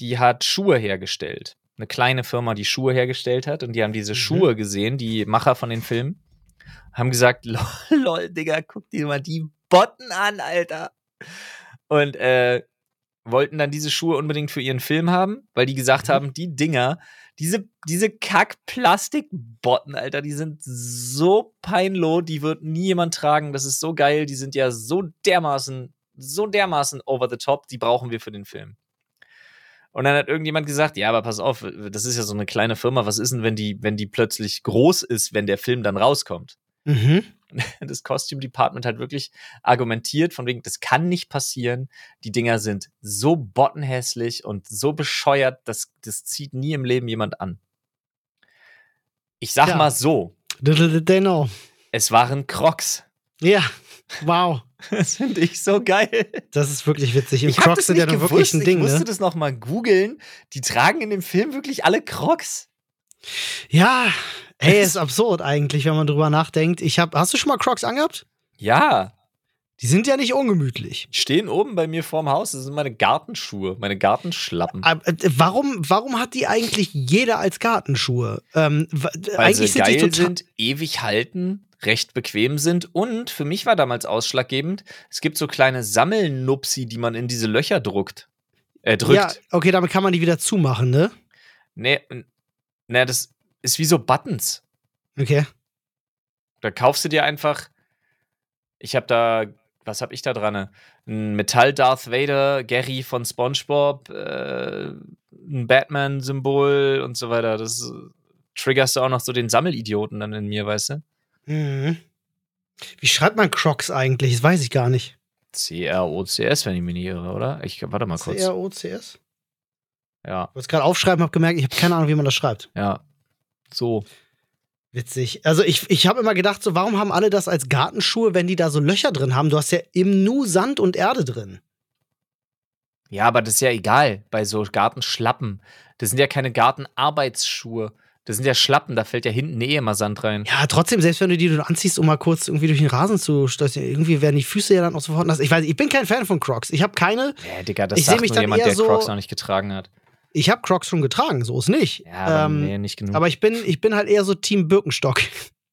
die hat Schuhe hergestellt. Eine kleine Firma, die Schuhe hergestellt hat. Und die haben diese
Mhm.
Schuhe gesehen, die Macher von den Filmen, haben gesagt, lol, lol, Digga, guck dir mal die Botten an, Alter. Und äh, wollten dann diese Schuhe unbedingt für ihren Film haben, weil die gesagt
Mhm.
haben, die Dinger, diese, diese Kack-Plastik-Botten, Alter, die sind so peinloh, die wird nie jemand tragen. Das ist so geil, die sind ja so dermaßen, so dermaßen over the top, die brauchen wir für den Film. Und dann hat irgendjemand gesagt, ja, aber pass auf, das ist ja so eine kleine Firma, was ist denn, wenn die, wenn die plötzlich groß ist, wenn der Film dann rauskommt?
Mhm.
das Costume Department hat wirklich argumentiert, von wegen, das kann nicht passieren. Die Dinger sind so bottenhässlich und so bescheuert, dass das zieht nie im Leben jemand an. Ich sag
Ja.
mal so,
Genau.
es waren Crocs.
Ja. Wow.
Das finde ich so geil.
Das ist wirklich witzig. Im
Ich
Crocs
das
sind ja nun wirklich ein Ding,
ich musste
ne?
das noch mal googeln. Die tragen in dem Film wirklich alle Crocs.
Ja. Hey, ist absurd eigentlich, wenn man drüber nachdenkt. Ich hab, hast du schon mal Crocs angehabt?
Ja,
Die sind ja nicht ungemütlich.
die stehen oben bei mir vorm Haus. Das sind meine Gartenschuhe, meine Gartenschlappen.
Äh, warum, warum hat die eigentlich jeder als Gartenschuhe? Ähm,
Weil
eigentlich
sie
sind
geil sind, ewig halten, recht bequem sind und für mich war damals ausschlaggebend, es gibt so kleine Sammelnupsi, die man in diese Löcher druckt. Äh, drückt.
Ja, okay, damit kann man die wieder zumachen, ne?
Nee, n- nee, das ist wie so Buttons.
Okay.
Da kaufst du dir einfach. Ich habe da, was habe ich da dran? Ein Metall Darth Vader, Gary von SpongeBob, äh, ein Batman-Symbol und so weiter. Das triggerst du auch noch so den Sammelidioten dann in mir, weißt du?
Mhm. Wie schreibt man Crocs eigentlich? Das weiß ich gar nicht.
C-R-O-C-S, wenn ich mich nicht irre, oder? Ich warte mal kurz.
C-R-O-C-S?
Ja,
Ich wollte es gerade aufschreiben, habe gemerkt, ich habe keine Ahnung, wie man das schreibt.
ja. So.
Witzig. Also ich, ich habe immer gedacht, so, warum haben alle das als Gartenschuhe, wenn die da so Löcher drin haben? Du hast ja im Nu Sand und Erde drin.
Ja, aber das ist ja egal bei so Gartenschlappen. Das sind ja keine Gartenarbeitsschuhe. Das sind ja Schlappen, da fällt ja hinten eh immer Sand rein.
Ja, trotzdem, selbst wenn du die du anziehst, um mal kurz irgendwie durch den Rasen zu stößen, irgendwie werden die Füße ja dann auch sofort nass. Ich weiß, ich bin kein Fan von Crocs. Ich habe keine.
Ja, Digga, das
Ich
sagt
mich
nur
dann
jemand, der
so-
Crocs noch nicht getragen hat.
Ich habe Crocs schon getragen, so ist nicht.
Ja, aber
ähm,
nee, nicht genug.
aber ich bin, ich bin halt eher so Team Birkenstock.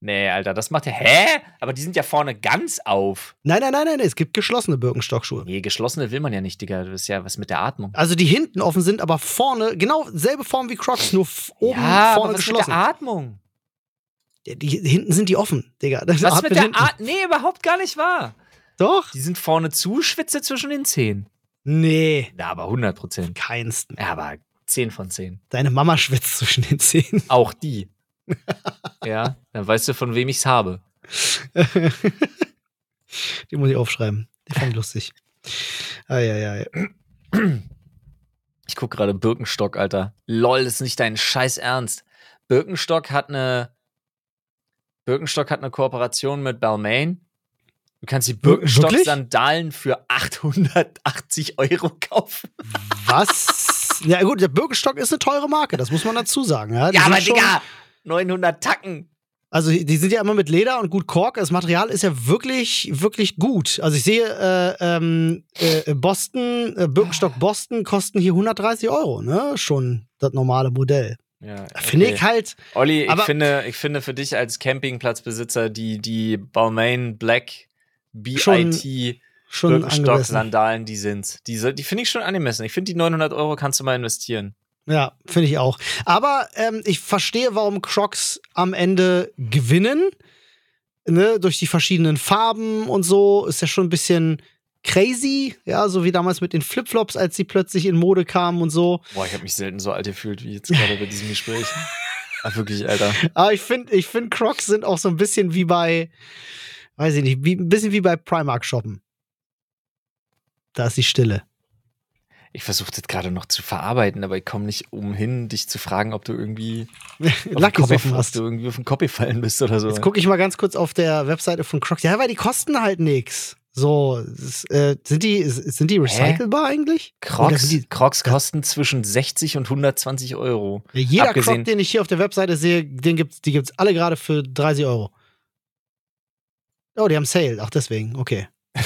Nee, Alter, das macht ja. Hä? Aber die sind ja vorne ganz auf.
Nein, nein, nein, nein, es gibt geschlossene Birkenstockschuhe.
Nee, geschlossene will man ja nicht, Digga. Das ist ja was mit der Atmung.
Also die hinten offen sind, aber vorne, genau selbe Form wie Crocs, nur oben
ja,
vorne
aber was
geschlossen.
mit der Atmung?
Die, die, hinten sind die offen, Digga. Das
Was mit der. Atmung? Nee, überhaupt gar nicht wahr.
Doch?
Die sind vorne zu, Schwitze zwischen den Zehen.
Nee,
Ja, aber 100 Prozent.
keinsten.
Ja, aber 10 von 10.
Deine Mama schwitzt zwischen den Zähnen.
Auch die. ja, dann weißt du, von wem ich's habe.
Die muss ich aufschreiben. Die fand ich lustig. Eieiei.
Ich guck gerade Birkenstock, Alter. Lol, das ist nicht dein Scheiß Ernst. Birkenstock hat eine Birkenstock hat eine Kooperation mit Balmain. Du kannst die Birkenstock-Sandalen für 880 Euro kaufen.
Was? Ja, gut, der Birkenstock ist eine teure Marke, das muss man dazu sagen. Ja,
Ja, aber
schon-
Digga, 900 Tacken.
Also, die sind ja immer mit Leder und gut Kork. Das Material ist ja wirklich, wirklich gut. Also, ich sehe, äh, ähm, äh, Boston, äh, Birkenstock Boston kosten hier 130 Euro, ne? Schon das normale Modell.
Ja,
Finde ich halt.
Olli, ich finde, ich finde für dich als Campingplatzbesitzer die, die Balmain Black BIT
Schon angemessen.
Birkenstock-Sandalen, die sind. Die, die finde ich schon angemessen. Ich finde, die 900 Euro kannst du mal investieren.
Ja, finde ich auch. Aber ähm, ich verstehe, warum Crocs am Ende gewinnen. Ne, durch die verschiedenen Farben und so ist ja schon ein bisschen crazy. Ja, so wie damals mit den Flipflops, als sie plötzlich in Mode kamen und so.
Boah, ich habe mich selten so alt gefühlt wie jetzt gerade bei diesem Gespräch. Ah, wirklich, Alter.
Aber ich finde, ich find, Crocs sind auch so ein bisschen wie bei, weiß ich nicht, wie, ein bisschen wie bei Primark shoppen. Da ist die Stille.
Ich versuche das gerade noch zu verarbeiten, aber ich komme nicht umhin, dich zu fragen, ob du irgendwie auf den
Lucky
Kopf-
Soffen
ob
hast.
du irgendwie auf den Kopf gefallen bist oder so.
Jetzt gucke ich mal ganz kurz auf der Webseite von Crocs. Ja, weil die kosten halt nix. So, das, äh, sind die, sind die recycelbar eigentlich? Oder
Crocs,
die,
Crocs kosten zwischen 60 und 120 Euro.
jeder
abgesehen-
Croc, den ich hier auf der Webseite sehe, den gibt's, die gibt's alle gerade für 30 Euro. Oh, die haben Sale. Ach, deswegen. Okay.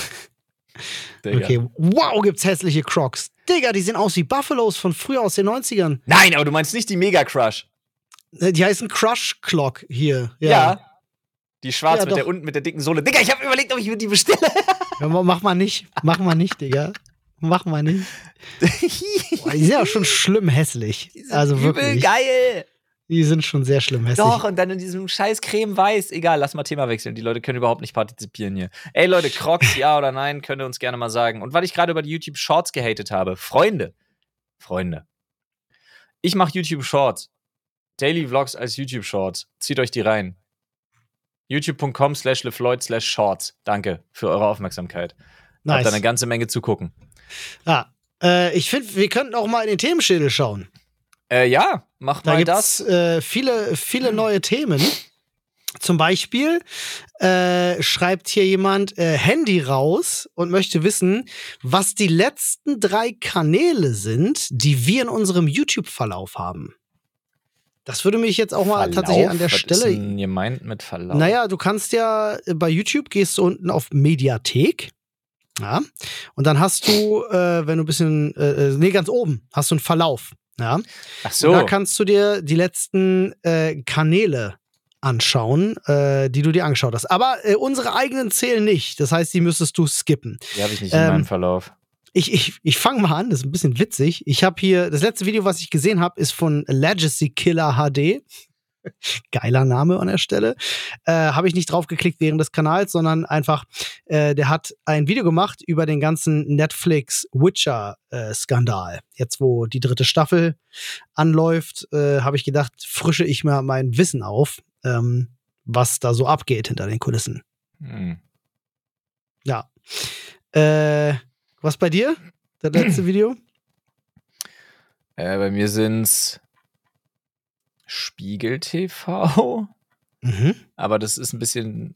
Digga.
Okay. Wow, gibt's hässliche Crocs. Digga, die sehen aus wie Buffalos von früher aus den 90ern.
Nein, aber du meinst nicht die Mega Crush.
Äh, Die heißen Crush Clock hier.
Ja.
Ja.
Die schwarz
Ja,
mit der unten mit der dicken Sohle. Digga, ich habe überlegt, ob ich mir die bestelle.
ja. ma- Mach mal nicht. Mach mal nicht, Digga. Mach mal nicht. Boah, die sind ja schon schlimm hässlich. Also
Übel
wirklich.
geil.
Die sind schon sehr schlimm hässlich.
Doch, und dann in diesem scheiß Creme weiß. Egal, lass mal Thema wechseln. Die Leute können überhaupt nicht partizipieren hier. Ey Leute, Crocs, ja oder nein, könnt ihr uns gerne mal sagen. Und weil ich gerade über die YouTube Shorts gehatet habe, Freunde, Freunde, ich mache YouTube Shorts. Daily Vlogs als YouTube Shorts. Zieht euch die rein. youtube.com slash lefloid slash shorts. Danke für eure Aufmerksamkeit. Habt
Nice.
da eine ganze Menge zu gucken.
Ja. Äh, ich finde, wir könnten auch mal in den Themenschädel schauen.
Äh, ja, macht
Da
mal
gibt
das.
äh, viele, viele neue Themen. Zum Beispiel äh, schreibt hier jemand äh, Handy raus und möchte wissen, was die letzten drei Kanäle sind, die wir in unserem YouTube-Verlauf haben. Das würde mich jetzt auch mal
Verlauf?
tatsächlich an der
Was Ist
Stelle.
denn gemeint mit Verlauf?
Naja, du kannst ja äh, bei YouTube gehst du unten auf Mediathek. Ja. Und dann hast du, äh, wenn du ein bisschen, äh, äh, nee, ganz oben hast du einen Verlauf. Ja.
Ach
Und
so.
da kannst du dir die letzten äh, Kanäle anschauen, äh, die du dir angeschaut hast. Aber äh, unsere eigenen zählen nicht. Das heißt, die müsstest du skippen.
Die habe ich nicht in
Ähm,
meinem Verlauf.
Ich, ich, ich fange mal an, das ist ein bisschen witzig. Ich habe hier, das letzte Video, was ich gesehen habe, ist von Legacy Killer HD. Geiler Name an der Stelle. Äh, habe ich nicht draufgeklickt während des Kanals, sondern einfach, äh, der hat ein Video gemacht über den ganzen Netflix Witcher-Skandal. Jetzt, wo die dritte Staffel anläuft, äh, habe ich gedacht, frische ich mal mein Wissen auf, ähm, was da so abgeht hinter den Kulissen.
Hm.
Ja. Äh, was bei dir? Das letzte Video?
Äh, bei mir sind's Spiegel TV.
Mhm.
Aber das ist ein bisschen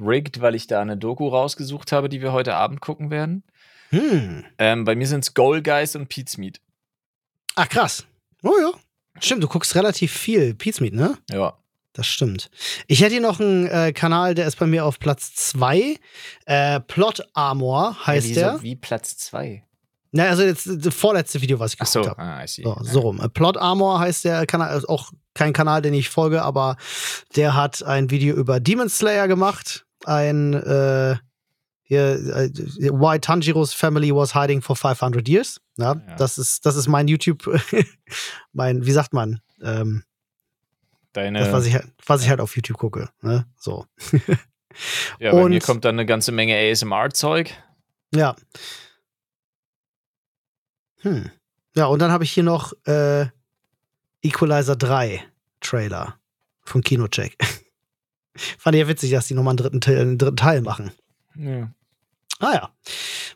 rigged, weil ich da eine Doku rausgesucht habe, die wir heute Abend gucken werden.
Hm.
Ähm, bei mir sind's Goal Guys und Pete's Meat.
Ach, krass. Oh ja. Stimmt, du guckst relativ viel Pizmeat, ne?
Ja.
Das stimmt. Ich hätte hier noch einen äh, Kanal, der ist bei mir auf Platz 2. Äh, Plot Armor heißt
wie,
der.
So, wie Platz 2.
Na, also jetzt das vorletzte Video, was ich
so,
geguckt habe.
ah, I see.
So, so rum. Äh, Plot Armor heißt der Kanal, ist auch kein Kanal, den ich folge, aber der hat ein Video über Demon Slayer gemacht. Ein, äh, hier, äh, Why Tanjiro's Family was hiding for 500 years. Ja, ja. Das, ist, das ist mein YouTube, mein, wie sagt man? Ähm,
Deine.
Das, was ich, halt, was ich halt auf YouTube gucke. Ne? So.
ja, bei Und, mir kommt dann eine ganze Menge ASMR-Zeug.
Ja. Hm. Ja, und dann habe ich hier noch äh, Equalizer 3 Trailer von Kinocheck. Fand ich ja witzig, dass die nochmal einen dritten, Teil, einen dritten Teil machen.
Ja.
Ah ja.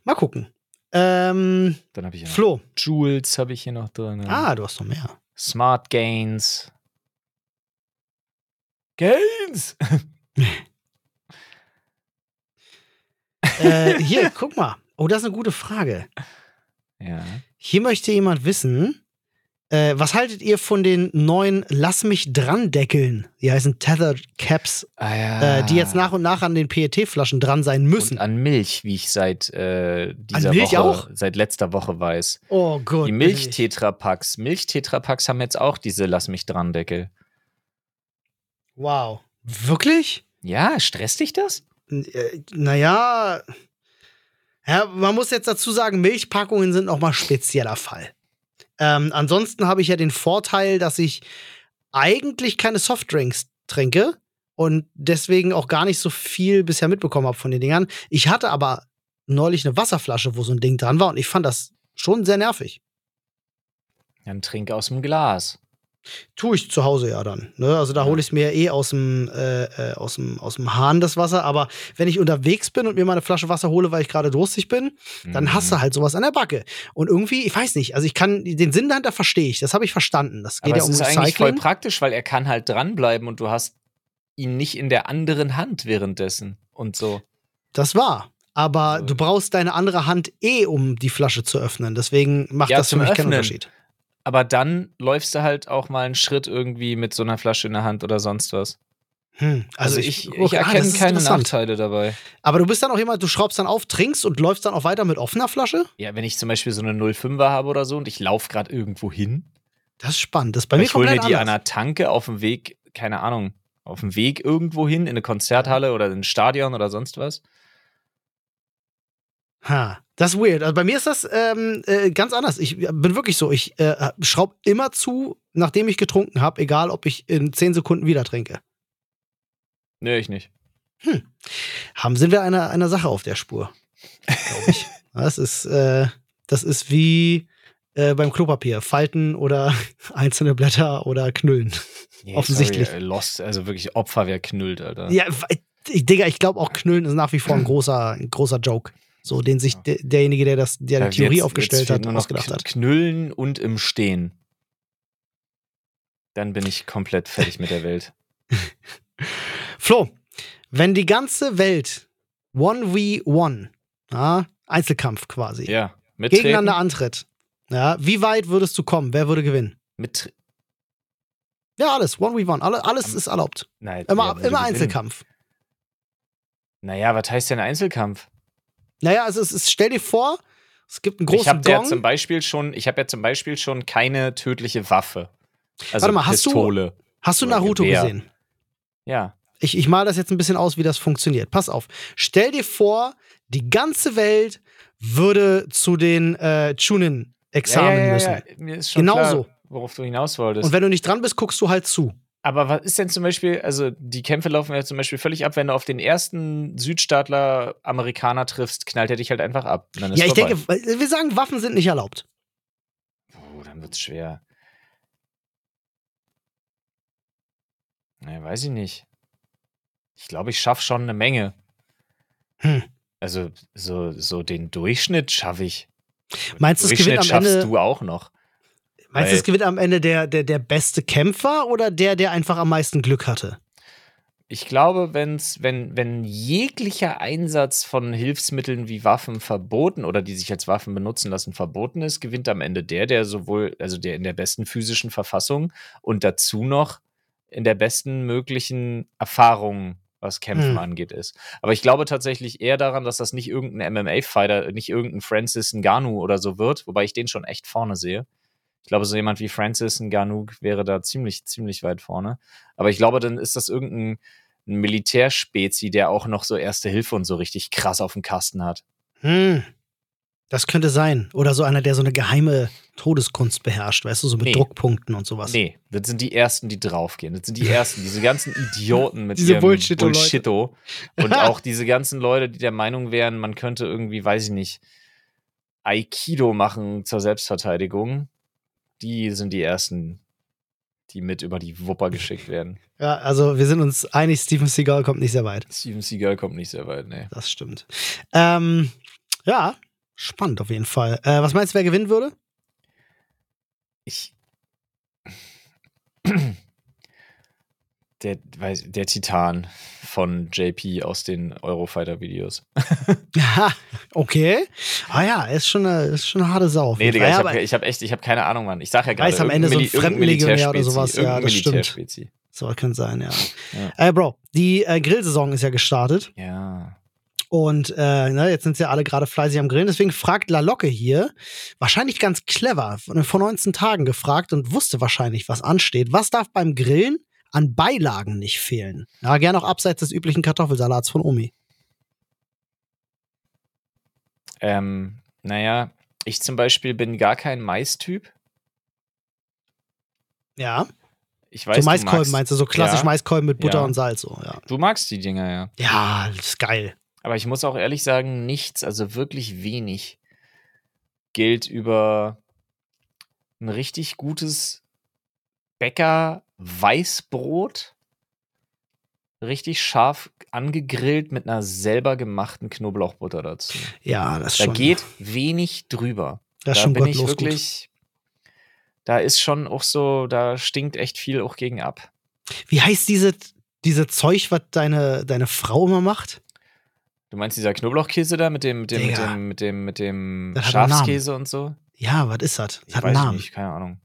Mal gucken. Ähm,
Dann habe ich ja
Flo.
Jules habe ich hier noch drin.
Ah, du hast noch mehr.
Smart Gains. Gains!
äh, hier, guck mal. Oh, das ist eine gute Frage.
Ja.
Hier möchte jemand wissen, äh, was haltet ihr von den neuen Lass mich dran Deckeln? Die heißen Tether Caps,
ah, ja.
äh, die jetzt nach und nach an den PET-Flaschen dran sein müssen.
Und an Milch, wie ich seit äh, dieser Woche,
auch?
seit letzter Woche weiß.
Oh Gott.
Die Milch-Tetrapacks. Milch-Tetrapacks haben jetzt auch diese Lass mich dran Deckel.
Wow. Wirklich?
Ja, stresst dich das?
Äh, naja, ja, man muss jetzt dazu sagen, Milchpackungen sind nochmal spezieller Fall. Ähm, ansonsten habe ich ja den Vorteil, dass ich eigentlich keine Softdrinks trinke und deswegen auch gar nicht so viel bisher mitbekommen habe von den Dingern. Ich hatte aber neulich eine Wasserflasche, wo so ein Ding dran war und ich fand das schon sehr nervig.
Dann trink aus dem Glas.
Tue ich zu Hause ja dann. Ne? Also da hole ich es mir eh aus dem, äh, äh, aus, dem, aus dem Hahn das Wasser. Aber wenn ich unterwegs bin und mir mal eine Flasche Wasser hole, weil ich gerade durstig bin, mhm. dann hast du halt sowas an der Backe. Und irgendwie, ich weiß nicht, also ich kann, den Sinn dahinter verstehe ich, das habe ich verstanden. Das geht
aber
ja um
es ist
Recycling.
eigentlich voll praktisch, weil er kann halt dranbleiben und du hast ihn nicht in der anderen Hand währenddessen und so.
Das war. Aber so. du brauchst deine andere Hand eh, um die Flasche zu öffnen. Deswegen macht ja, das für mich Öffnen. keinen Unterschied
aber dann läufst du halt auch mal einen Schritt irgendwie mit so einer Flasche in der Hand oder sonst was.
Hm,
also, also ich, ich, ich erkenne ah, keine Nachteile dabei.
Aber du bist dann auch jemand, du schraubst dann auf, trinkst und läufst dann auch weiter mit offener Flasche?
Ja, wenn ich zum Beispiel so eine 05er habe oder so und ich laufe gerade irgendwo hin.
Das ist spannend. Das ist bei mir
Ich hole mir die anders. an einer Tanke auf dem Weg, keine Ahnung, auf dem Weg irgendwo hin, in eine Konzerthalle oder in ein Stadion oder sonst was.
Ha, das ist weird. Also bei mir ist das ähm, äh, ganz anders. Ich bin wirklich so. Ich äh, schraube immer zu, nachdem ich getrunken habe, egal ob ich in 10 Sekunden wieder trinke.
Nee, ich nicht.
Hm. Haben sind wir einer, einer Sache auf der Spur, glaube ich. das ist, äh, das ist wie äh, beim Klopapier. Falten oder einzelne Blätter oder Knüllen. Yeah, Offensichtlich.
Sorry, lost, also wirklich Opfer, wer knüllt, Alter.
Ja, ich, Digga, ich glaube auch Knüllen ist nach wie vor ein großer, ein großer Joke. So, den sich de derjenige, der das, der die Theorie jetzt, aufgestellt jetzt hat, ausgedacht hat.
Knüllen und im Stehen. Dann bin ich komplett fertig mit der Welt.
Flo, wenn die ganze Welt 1v1, ja, Einzelkampf quasi,
ja,
gegeneinander antritt, ja, wie weit würdest du kommen? Wer würde gewinnen?
Mit
ja, alles, 1v1, alles, alles ist erlaubt.
Nein,
immer immer Einzelkampf.
Naja, was heißt denn Einzelkampf?
Naja, also es ist, stell dir vor, es gibt einen großen ich hab Gong.
Ja zum Beispiel schon, ich habe ja zum Beispiel schon keine tödliche Waffe. Also
Warte mal, hast
Pistole.
Du, hast du Naruto
Gewehr.
gesehen?
Ja.
Ich, ich male das jetzt ein bisschen aus, wie das funktioniert. Pass auf. Stell dir vor, die ganze Welt würde zu den äh, Chunin-Examen
ja, ja, ja,
müssen.
Mir ist schon
Genauso.
Klar, worauf du hinaus wolltest.
Und wenn du nicht dran bist, guckst du halt zu.
Aber was ist denn zum Beispiel, also die Kämpfe laufen ja zum Beispiel völlig ab, wenn du auf den ersten Südstaatler Amerikaner triffst, knallt er dich halt einfach ab.
ja, ich vorbei. denke, wir sagen, Waffen sind nicht erlaubt.
Oh, dann wird's schwer. Naja, weiß ich nicht. Ich glaube, ich schaffe schon eine Menge.
Hm.
Also, so, so den Durchschnitt schaffe ich.
Meinst du, am
schaffst
Ende,
du auch noch?
Meinst du, es gewinnt am Ende der, der, der beste Kämpfer oder der, der einfach am meisten Glück hatte?
Ich glaube, wenn's, wenn, wenn jeglicher Einsatz von Hilfsmitteln wie Waffen verboten oder die sich als Waffen benutzen lassen verboten ist, gewinnt am Ende der, der sowohl, also der in der besten physischen Verfassung und dazu noch in der besten möglichen Erfahrung, was Kämpfen hm. angeht, ist. Aber ich glaube tatsächlich eher daran, dass das nicht irgendein MMA-Fighter, nicht irgendein Francis Ngannou oder so wird, wobei ich den schon echt vorne sehe. Ich glaube, so jemand wie Francis Ngannou wäre da ziemlich, ziemlich weit vorne. Aber ich glaube, dann ist das irgendein ein Militärspezi, der auch noch so Erste Hilfe und so richtig krass auf dem Kasten hat.
Hm. Das könnte sein. Oder so einer, der so eine geheime Todeskunst beherrscht, weißt du, so mit
Nee.
Druckpunkten und sowas.
Nee, das sind die Ersten, die draufgehen. Das sind die Ersten, diese ganzen Idioten mit
Diese
ihrem
Bullshito-Leute.
Bullshito. Und auch diese ganzen Leute, die der Meinung wären, man könnte irgendwie, weiß ich nicht, Aikido machen zur Selbstverteidigung. Die sind die Ersten, die mit über die Wupper geschickt werden.
Ja, also wir sind uns einig, Steven Seagal kommt nicht sehr weit.
Steven Seagal kommt nicht sehr weit, nee.
Das stimmt. Ähm, ja, spannend auf jeden Fall. Äh, was meinst du, wer gewinnen würde?
Ich. Der, der Titan von JP aus den Eurofighter-Videos.
Okay. Ah ja, ist schon eine, ist schon eine harte Sau.
Nee, Digga, ich habe hab echt, ich habe keine Ahnung, Mann. Ich sag ja gerade.
Weiß am Ende so ein Fremdenlegionär oder sowas, ja, das stimmt. so kann sein, ja.
Ja.
Äh, Bro, die äh, Grillsaison ist ja gestartet.
Ja.
Und äh, ne, jetzt sind sie ja alle gerade fleißig am Grillen. Deswegen fragt La Locke hier, wahrscheinlich ganz clever, vor 19 Tagen gefragt und wusste wahrscheinlich, was ansteht. Was darf beim Grillen an Beilagen nicht fehlen? Ja, gerne auch abseits des üblichen Kartoffelsalats von Omi.
Ähm, naja, ich zum Beispiel bin gar kein Mais-Typ.
Ja,
Ich weiß,
so
du
Maiskolben
magst,
meinst du, so klassisch
Ja.
Maiskolben mit Butter
Ja.
und Salz, so, ja.
Du magst die Dinger, ja.
Ja, das ist geil.
Aber ich muss auch ehrlich sagen, nichts, also wirklich wenig, gilt über ein richtig gutes Bäcker-Weißbrot. Richtig scharf angegrillt mit einer selber gemachten Knoblauchbutter dazu.
Ja, das
Da
schon,
geht wenig drüber.
das
da
schon
bin ich
gottlos gut.
wirklich. Da ist schon auch so, da stinkt echt viel auch gegen ab.
Wie heißt diese, diese Zeug, was deine, deine Frau immer macht?
Du meinst dieser Knoblauchkäse da mit dem, mit dem, mit dem, mit dem, mit dem. Schafskäse und so?
Ja, was ist das?
Ich
hat
weiß
einen Namen.
nicht, keine Ahnung.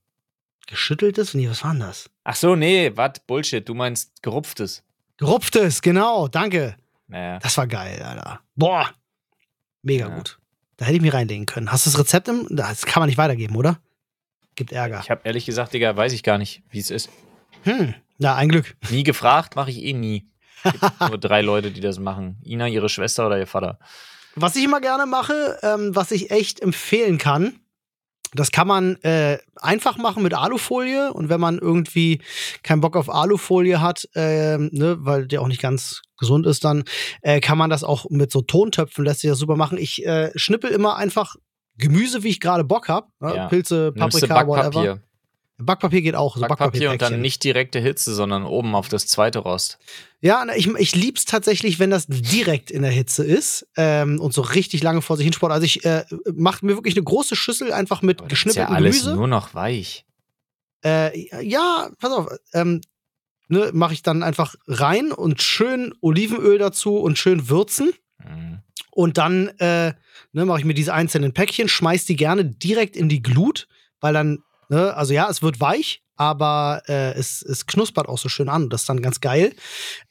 Geschütteltes? Nee, was war denn das?
Ach so, nee, was? Bullshit. Du meinst gerupftes.
Gerupftes, genau, danke.
Naja.
Das war geil, Alter. Boah. Mega
Ja.
gut. Da hätte ich mich reinlegen können. Hast du das Rezept im. Das kann man nicht weitergeben, oder? Gibt Ärger.
Ich habe ehrlich gesagt, Digga, weiß ich gar nicht, wie es ist.
Hm. Na, ein Glück.
Nie gefragt, mache ich eh nie. Gibt nur drei Leute, die das machen. Ina, ihre Schwester oder ihr Vater.
Was ich immer gerne mache, ähm, was ich echt empfehlen kann, das kann man äh, einfach machen mit Alufolie. Und wenn man irgendwie keinen Bock auf Alufolie hat, ähm, ne, weil der auch nicht ganz gesund ist, dann äh, kann man das auch mit so Tontöpfen, lässt sich das super machen. Ich äh, schnippel immer einfach Gemüse, wie ich gerade Bock habe. Ne?
Ja.
Pilze, Paprika, whatever.
Backpapier.
Geht auch. So
Backpapier und dann nicht direkte Hitze, sondern oben auf das zweite Rost.
Ja, ich, ich lieb's tatsächlich, wenn das direkt in der Hitze ist ähm, und so richtig lange vor sich hinsport. Also ich äh, mache mir wirklich eine große Schüssel einfach mit
Aber das ist ja alles
Gemüse.
nur noch weich.
Äh, ja, pass auf, ähm, ne, mache ich dann einfach rein und schön Olivenöl dazu und schön würzen.
Mhm.
Und dann äh, ne, mache ich mir diese einzelnen Päckchen, schmeiß die gerne direkt in die Glut, weil dann, ne, also ja, es wird weich, aber äh, es, es knuspert auch so schön an. Das ist dann ganz geil.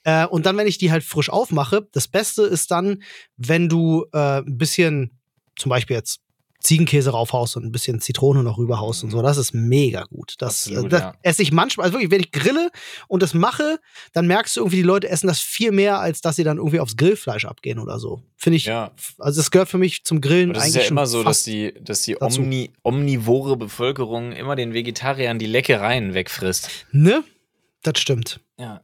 Äh, und dann, wenn ich die halt frisch aufmache, das Beste ist dann, wenn du äh, ein bisschen, zum Beispiel jetzt Ziegenkäse raufhaust und ein bisschen Zitrone noch rüberhaust und so. Das ist mega gut. Das,
Absolut,
das
ja.
esse ich manchmal, also wirklich, wenn ich grille und das mache, dann merkst du irgendwie, die Leute essen das viel mehr, als dass sie dann irgendwie aufs Grillfleisch abgehen oder so. Finde ich,
Ja.
also es gehört für mich zum Grillen
das
eigentlich
ist ja immer so, dass die, dass die omni, omnivore Bevölkerung immer den Vegetariern die Leckereien wegfrisst.
Ne? Das stimmt.
Ja.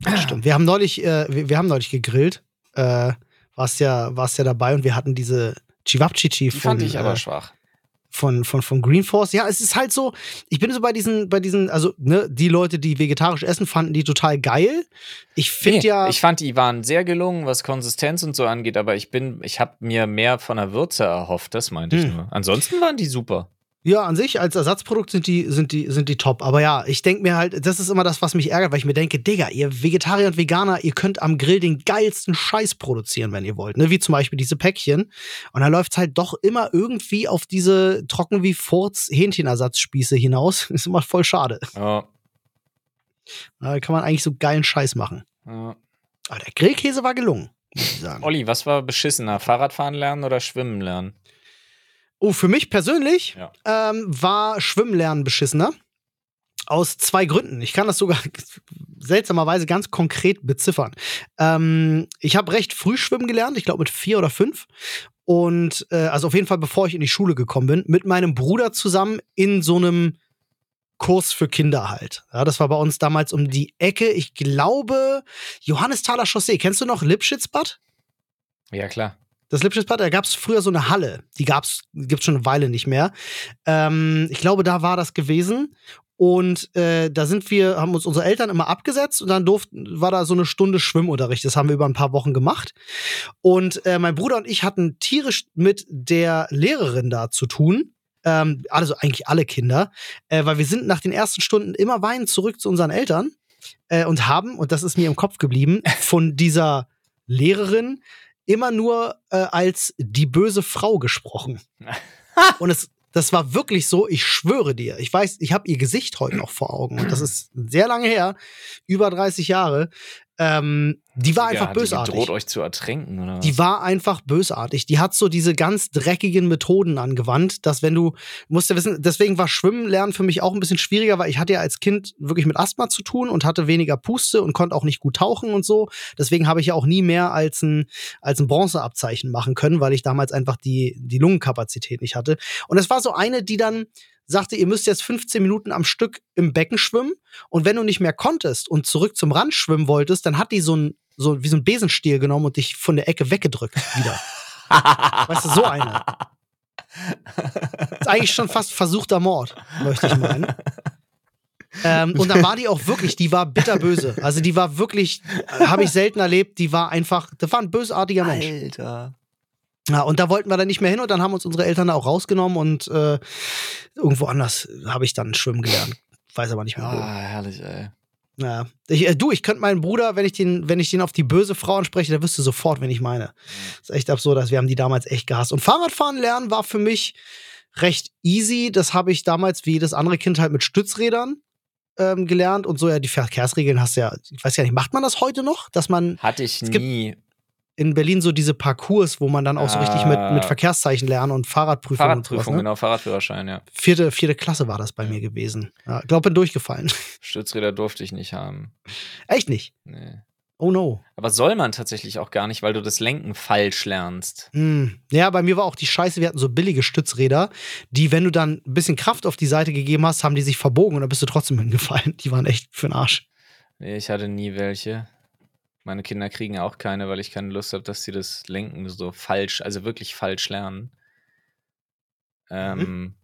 Das stimmt. Wir haben neulich, äh, wir, wir haben neulich gegrillt. Äh, warst ja, warst ja dabei und wir hatten diese Chivapchichi von,
fand ich aber
äh,
schwach.
von, von, von Green Force. Ja, es ist halt so, ich bin so bei diesen, bei diesen, also, ne, die Leute, die vegetarisch essen, fanden die total geil. Ich finde
Nee,
ja.
Ich fand, die waren sehr gelungen, was Konsistenz und so angeht, aber ich bin, ich habe mir mehr von der Würze erhofft, das meinte ich
Hm.
nur. Ansonsten waren die super.
Ja, an sich als Ersatzprodukt sind die, sind die, sind die top. Aber ja, ich denke mir halt, das ist immer das, was mich ärgert, weil ich mir denke, Digga, ihr Vegetarier und Veganer, ihr könnt am Grill den geilsten Scheiß produzieren, wenn ihr wollt. Ne? Wie zum Beispiel diese Päckchen. Und dann läuft's halt doch immer irgendwie auf diese trocken wie Furz Hähnchenersatzspieße hinaus. ist immer voll schade.
Ja,
Da kann man eigentlich so geilen Scheiß machen.
ja.
Aber der Grillkäse war gelungen, muss ich sagen.
Olli, was war beschissener? Fahrradfahren lernen oder schwimmen lernen?
Oh, für mich persönlich
Ja.
ähm, war Schwimmlernen beschissener. Aus zwei Gründen. Ich kann das sogar seltsamerweise ganz konkret beziffern. Ähm, ich habe recht früh schwimmen gelernt, ich glaube mit vier oder fünf. Und äh, also auf jeden Fall, bevor ich in die Schule gekommen bin, mit meinem Bruder zusammen in so einem Kurs für Kinder halt. Ja, das war bei uns damals um die Ecke. Ich glaube, Johannesthaler Chaussee. Kennst du noch Lipschitzbad?
Ja, klar.
Das Lipschitzbad, da gab es früher so eine Halle. Die gab's, gibt's schon eine Weile nicht mehr. Ähm, ich glaube, da war das gewesen. Und äh, da sind wir, haben uns unsere Eltern immer abgesetzt und dann durften, war da so eine Stunde Schwimmunterricht. Das haben wir über ein paar Wochen gemacht. Und äh, mein Bruder und ich hatten tierisch mit der Lehrerin da zu tun. Ähm, also eigentlich alle Kinder, äh, weil wir sind nach den ersten Stunden immer weinend zurück zu unseren Eltern äh, und haben, und das ist mir im Kopf geblieben, von dieser Lehrerin immer nur äh, als die böse Frau gesprochen. und es, das war wirklich so, ich schwöre dir. Ich weiß, ich habe ihr Gesicht heute noch vor Augen. Und das ist sehr lange her, über 30 Jahre. Ähm, die war
Digga,
einfach
hat die
bösartig.
gedroht, euch zu ertränken, oder?
Die war einfach bösartig. Die hat so diese ganz dreckigen Methoden angewandt, dass wenn du, du musst ja wissen, deswegen war Schwimmen lernen für mich auch ein bisschen schwieriger, weil ich hatte ja als Kind wirklich mit Asthma zu tun und hatte weniger Puste und konnte auch nicht gut tauchen und so. Deswegen habe ich ja auch nie mehr als ein, als ein Bronzeabzeichen machen können, weil ich damals einfach die, die Lungenkapazität nicht hatte. Und es war so eine, die dann sagte, ihr müsst jetzt 15 Minuten am Stück im Becken schwimmen und wenn du nicht mehr konntest und zurück zum Rand schwimmen wolltest, dann hat die so ein so wie so ein Besenstiel genommen und dich von der Ecke weggedrückt wieder. weißt du, so eine. ist eigentlich schon fast versuchter Mord, möchte ich meinen. ähm, und dann war die auch wirklich, die war bitterböse. Also die war wirklich, habe ich selten erlebt, die war einfach, das war ein bösartiger Mensch.
Alter.
Ja, und da wollten wir dann nicht mehr hin und dann haben uns unsere Eltern da auch rausgenommen und äh, irgendwo anders habe ich dann schwimmen gelernt. Weiß aber nicht mehr wo.
Ah, herrlich, ey.
Ja. Ich, äh, du, ich könnte meinen Bruder, wenn ich den, wenn ich den auf die böse Frau anspreche, der wüsste sofort, wen ich meine. Das ist echt absurd, dass wir haben die damals echt gehasst. Und Fahrradfahren lernen war für mich recht easy. Das habe ich damals wie jedes andere Kind halt mit Stützrädern ähm, gelernt und so. Ja, die Verkehrsregeln hast du ja, ich weiß gar nicht, macht man das heute noch, dass man
Hatte ich nie.
In Berlin so diese Parcours, wo man dann auch so richtig mit,
Ah.
mit Verkehrszeichen lernen und Fahrradprüfung
Fahrradprüfung,
und sowas, ne?
genau, Fahrradführerschein, ja.
Vierte, vierte Klasse war das bei mir gewesen. Ja, glaub, bin durchgefallen.
Stützräder durfte ich nicht haben.
Echt nicht.
Nee.
Oh no.
Aber soll man tatsächlich auch gar nicht, weil du das Lenken falsch lernst.
Hm. Ja, bei mir war auch die Scheiße, wir hatten so billige Stützräder, die, wenn du dann ein bisschen Kraft auf die Seite gegeben hast, haben die sich verbogen und dann bist du trotzdem hingefallen. Die waren echt für den Arsch.
Nee, ich hatte nie welche. Meine Kinder kriegen auch keine, weil ich keine Lust habe, dass sie das Lenken so falsch, also wirklich falsch lernen. Ähm,
Mhm.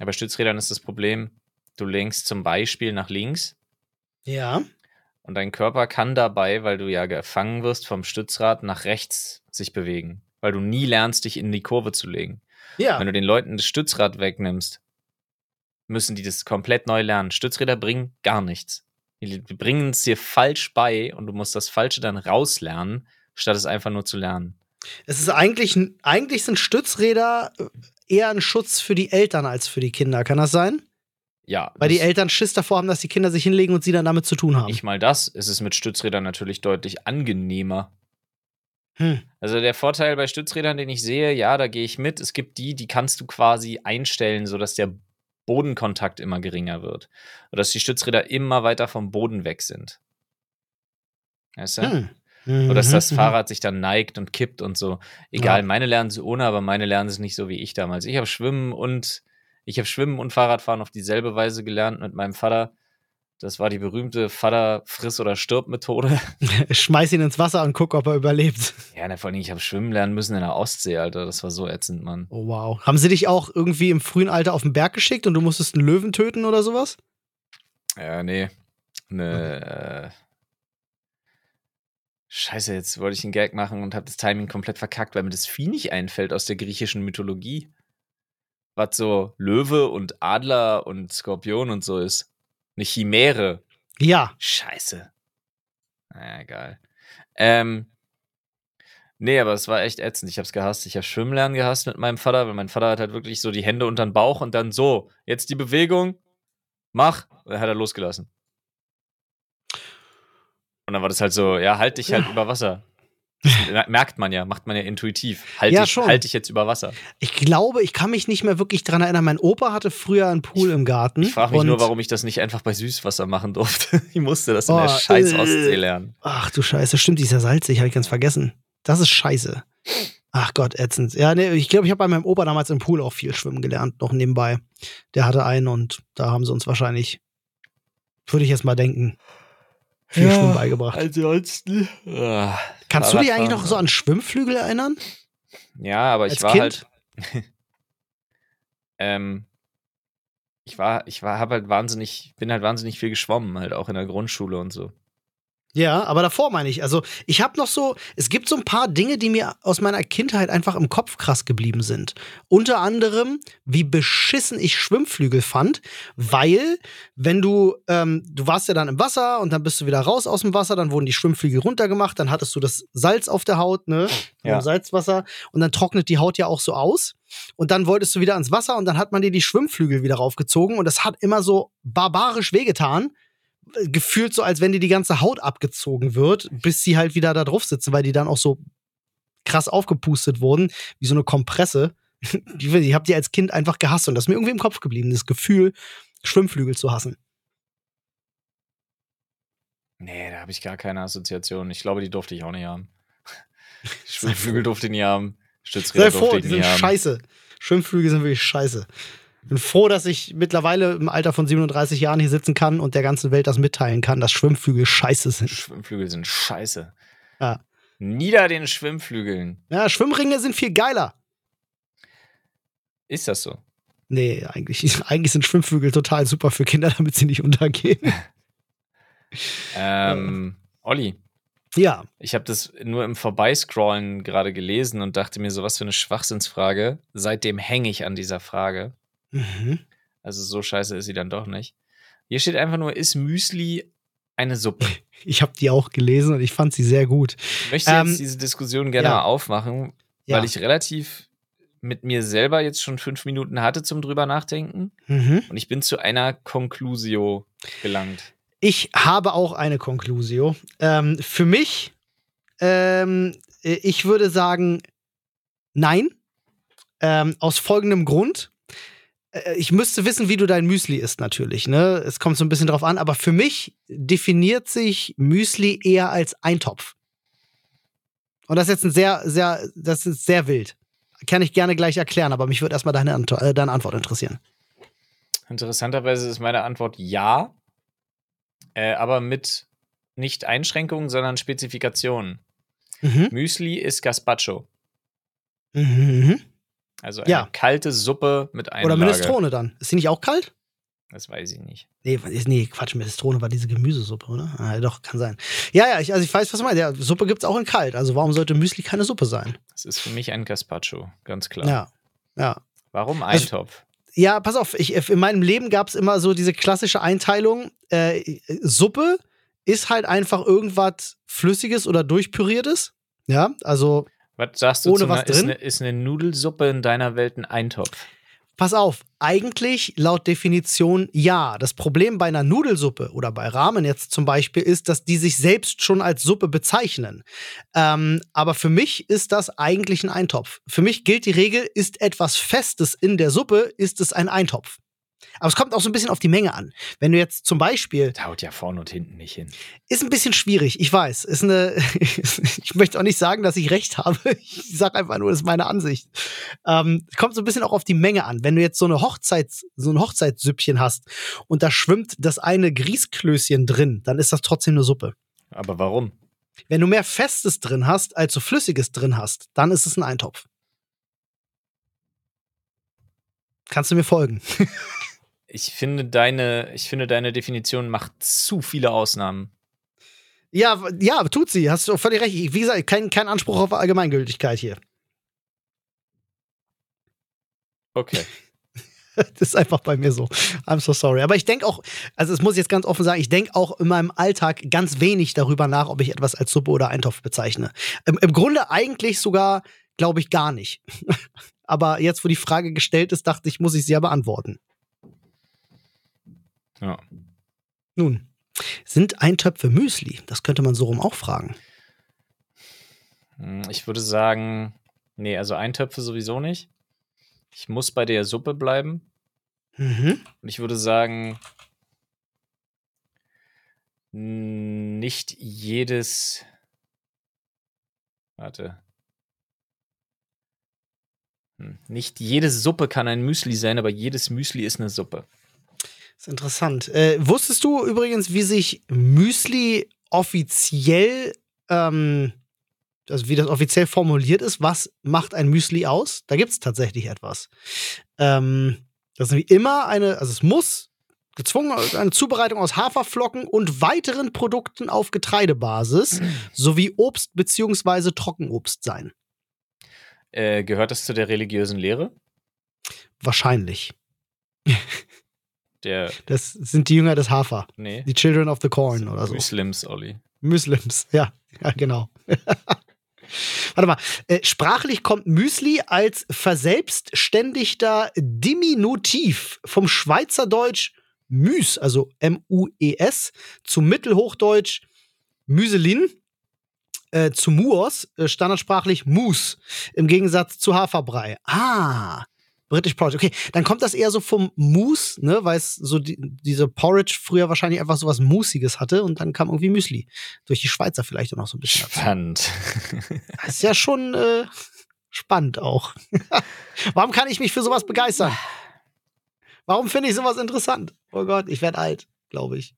Aber Stützrädern ist das Problem, du lenkst zum Beispiel nach links
Ja.
und dein Körper kann dabei, weil du ja gefangen wirst vom Stützrad, nach rechts sich bewegen. Weil du nie lernst, dich in die Kurve zu legen.
Ja.
Wenn du den Leuten das Stützrad wegnimmst, müssen die das komplett neu lernen. Stützräder bringen gar nichts. Die bringen es dir falsch bei und du musst das Falsche dann rauslernen, statt es einfach nur zu lernen.
Es ist eigentlich, eigentlich sind Stützräder eher ein Schutz für die Eltern als für die Kinder. Kann das sein?
Ja,
Weil die Eltern Schiss davor haben, dass die Kinder sich hinlegen und sie dann damit zu tun haben.
nicht mal das. Es ist mit Stützrädern natürlich deutlich angenehmer.
Hm.
Also der Vorteil bei Stützrädern, den ich sehe, ja, da gehe ich mit. Es gibt die, die kannst du quasi einstellen, sodass der Bodenkontakt immer geringer wird. Oder dass die Stützräder immer weiter vom Boden weg sind. Weißt du?
Hm.
Oder dass das
Mhm,
Fahrrad sich dann neigt und kippt und so. Egal,
Ja.
meine lernen es ohne, aber meine lernen es nicht so wie ich damals. Ich habe Schwimmen und ich habe Schwimmen und Fahrradfahren auf dieselbe Weise gelernt mit meinem Vater. Das war die berühmte Vater friss oder stirb Methode.
Schmeiß ihn ins Wasser und guck, ob er überlebt.
Ja, na, vor allem ich habe schwimmen lernen müssen in der Ostsee, Alter. Das war so ätzend, Mann.
Oh wow. Haben sie dich auch irgendwie im frühen Alter auf den Berg geschickt und du musstest einen Löwen töten oder sowas?
Ja, nee. Ne, äh, Scheiße, jetzt wollte ich einen Gag machen und habe das Timing komplett verkackt, weil mir das Vieh nicht einfällt aus der griechischen Mythologie. Was so Löwe und Adler und Skorpion und so ist. Eine Chimäre.
Ja.
Scheiße. Naja, egal. Ähm, nee, aber es war echt ätzend. Ich hab's gehasst. Ich hab Schwimmlernen gehasst mit meinem Vater, weil mein Vater hat halt wirklich so die Hände unter den Bauch und dann so, jetzt die Bewegung, mach. Und dann hat er losgelassen. Und dann war das halt so, ja, halt dich halt über Wasser. Merkt man ja, macht man ja intuitiv. Halte
Ja,
ich, halt ich jetzt über Wasser.
Ich glaube, ich kann mich nicht mehr wirklich dran erinnern. Mein Opa hatte früher einen Pool im Garten.
Ich frage mich nur, warum ich das nicht einfach bei Süßwasser machen durfte. Ich musste das in
Oh,
der scheiß
äh.
Ostsee lernen.
Ach du Scheiße, stimmt, die ist ja salzig, habe ich ganz vergessen. Das ist scheiße. Ach Gott, ätzend. Ja, nee, ich glaube, ich habe bei meinem Opa damals im Pool auch viel schwimmen gelernt, noch nebenbei. Der hatte einen und da haben sie uns wahrscheinlich, würde ich jetzt mal denken, viel
Ja,
Schwimmen beigebracht.
Ansonsten. Ah,
Kannst du dich eigentlich noch so an Schwimmflügel erinnern?
Ja, aber ich
Als
war
Kind?
halt. ähm, ich war, ich war, habe halt wahnsinnig, bin halt wahnsinnig viel geschwommen, halt auch in der Grundschule und so.
Ja, aber davor meine ich. Also, ich habe noch so, es gibt so ein paar Dinge, die mir aus meiner Kindheit einfach im Kopf krass geblieben sind. Unter anderem, wie beschissen ich Schwimmflügel fand, weil, wenn du, ähm, du warst ja dann im Wasser und dann bist du wieder raus aus dem Wasser, dann wurden die Schwimmflügel runtergemacht, dann hattest du das Salz auf der Haut, ne?
Ja.
Im Salzwasser und dann trocknet die Haut ja auch so aus. Und dann wolltest du wieder ans Wasser und dann hat man dir die Schwimmflügel wieder raufgezogen und das hat immer so barbarisch wehgetan gefühlt so, als wenn dir die ganze Haut abgezogen wird, bis sie halt wieder da drauf sitzen, weil die dann auch so krass aufgepustet wurden, wie so eine Kompresse. Ich, habe die als Kind einfach gehasst und das ist mir irgendwie im Kopf geblieben, das Gefühl, Schwimmflügel zu hassen.
Nee, da habe ich gar keine Assoziation. Ich glaube, die durfte ich auch nicht haben. Schwimmflügel durfte ich nie haben.
Sei
Stützräder
froh,
durfte
die
ich nie
sind
haben.
scheiße. Schwimmflügel sind wirklich scheiße. Bin froh, dass ich mittlerweile im Alter von 37 Jahren hier sitzen kann und der ganzen Welt das mitteilen kann, dass Schwimmflügel scheiße sind.
Schwimmflügel sind scheiße.
Ja.
Nieder den Schwimmflügeln.
Ja, Schwimmringe sind viel geiler.
Ist das so?
Nee, eigentlich, eigentlich sind Schwimmflügel total super für Kinder, damit sie nicht untergehen.
Ähm, Olli,
ja,
ich habe das nur im Vorbeiscrollen gerade gelesen und dachte mir so, was für eine Schwachsinnsfrage. Seitdem hänge ich an dieser Frage.
Mhm.
Also so scheiße ist sie dann doch nicht. Hier steht einfach nur, ist Müsli eine Suppe?
Ich habe die auch gelesen und ich fand sie sehr gut.
Ich möchte
Ähm,
jetzt diese Diskussion gerne
ja.
mal aufmachen,
Ja.
weil ich relativ mit mir selber jetzt schon fünf Minuten hatte zum drüber nachdenken
Mhm.
und ich bin zu einer Conclusio gelangt.
Ich habe auch eine Conclusio. Ähm, für mich, ähm, ich würde sagen, nein. Ähm, aus folgendem Grund. Äh, Ich müsste wissen, wie du dein Müsli isst, natürlich. Ne? Es kommt so ein bisschen drauf an, aber für mich definiert sich Müsli eher als Eintopf. Und das ist jetzt ein sehr, sehr, das ist sehr wild. Kann ich gerne gleich erklären, aber mich würde erstmal deine, Ant äh, deine Antwort interessieren.
Interessanterweise ist meine Antwort ja, äh, aber mit nicht Einschränkungen, sondern Spezifikationen.
Mhm.
Müsli ist Gazpacho,
Mhm, mhm.
Also eine
Ja.
kalte Suppe mit Einlage.
Oder Minestrone dann. Ist die nicht auch kalt?
Das weiß ich nicht.
Nee, ist- nee, Quatsch, Minestrone war diese Gemüsesuppe, oder? Ah, doch, kann sein. Ja, ja, ich, also ich weiß, was du meinst. Ja, Suppe gibt's auch in kalt. Also warum sollte Müsli keine Suppe sein?
Das ist für mich ein Gazpacho, ganz klar.
Ja, ja.
Warum
Also-
Eintopf?
Ja, pass auf, ich, in meinem Leben gab's immer so diese klassische Einteilung. Äh, Suppe ist halt einfach irgendwas Flüssiges oder durchpüriertes. Ja, also
Was sagst du
ohne
zu
was
einer, ist,
drin?
eine, ist eine Nudelsuppe in deiner Welt ein Eintopf?
Pass auf, eigentlich laut Definition ja. Das Problem bei einer Nudelsuppe oder bei Ramen jetzt zum Beispiel ist, dass die sich selbst schon als Suppe bezeichnen. Ähm, aber für mich ist das eigentlich ein Eintopf. Für mich gilt die Regel, ist etwas Festes in der Suppe, ist es ein Eintopf. Aber es kommt auch so ein bisschen auf die Menge an. Wenn du jetzt zum Beispiel
Da haut ja vorne und hinten nicht hin.
ist ein bisschen schwierig, ich weiß. Ist eine, ich möchte auch nicht sagen, dass ich recht habe. Ich sage einfach nur, das ist meine Ansicht. Ähm, kommt so ein bisschen auch auf die Menge an. Wenn du jetzt so eine Hochzeits, so ein Hochzeitssüppchen hast und da schwimmt das eine Grießklößchen drin, dann ist das trotzdem eine Suppe.
Aber warum?
Wenn du mehr Festes drin hast, als du Flüssiges drin hast, dann ist es ein Eintopf. Kannst du mir folgen?
Ich finde deine, ich finde deine Definition macht zu viele Ausnahmen.
Ja, ja, tut sie. Hast du völlig recht. Wie gesagt, kein, kein Anspruch auf Allgemeingültigkeit hier.
Okay.
Das ist einfach bei mir so. I'm so sorry. Aber ich denke auch, also das muss ich jetzt ganz offen sagen, ich denke auch in meinem Alltag ganz wenig darüber nach, ob ich etwas als Suppe oder Eintopf bezeichne. Im, im Grunde eigentlich sogar, glaube ich, gar nicht. Aber jetzt, wo die Frage gestellt ist, dachte ich, muss ich sie ja beantworten.
Ja.
Nun, sind Eintöpfe Müsli? Das könnte man so rum auch fragen.
Hm, Ich würde sagen, nee, also Eintöpfe sowieso nicht. Ich muss bei der Suppe bleiben.
Mhm.
Und ich würde sagen, nicht jedes. Warte. Hm, Nicht jede Suppe kann ein Müsli sein, aber jedes Müsli ist eine Suppe.
Das ist interessant. Äh, wusstest du übrigens, wie sich Müsli offiziell, ähm, also wie das offiziell formuliert ist? Was macht ein Müsli aus? Da gibt es tatsächlich etwas. Ähm, das ist wie immer eine, also es muss gezwungen eine Zubereitung aus Haferflocken und weiteren Produkten auf Getreidebasis sowie Obst beziehungsweise Trockenobst sein.
Äh, gehört das zu der religiösen Lehre?
Wahrscheinlich.
Der,
Das sind die Jünger des Hafer.
nee,
Die Children of the Corn oder so.
Muslims, Olli.
Muslims, ja, ja genau. Warte mal, äh, sprachlich kommt Müsli als verselbstständigter Diminutiv vom Schweizerdeutsch Müs, also M-U-E-S, zu Mittelhochdeutsch Müselin, äh, zu Muos, äh, standardsprachlich Mus, im Gegensatz zu Haferbrei. Ah, British Porridge. Okay, dann kommt das eher so vom Mus, ne, weil es so die, diese Porridge früher wahrscheinlich einfach so was Musiges hatte und dann kam irgendwie Müsli. Durch die Schweizer vielleicht auch noch so ein bisschen.
Spannend.
Das ist ja schon äh, spannend auch. Warum kann ich mich für sowas begeistern? Warum finde ich sowas interessant? Oh Gott, ich werde alt, glaube ich.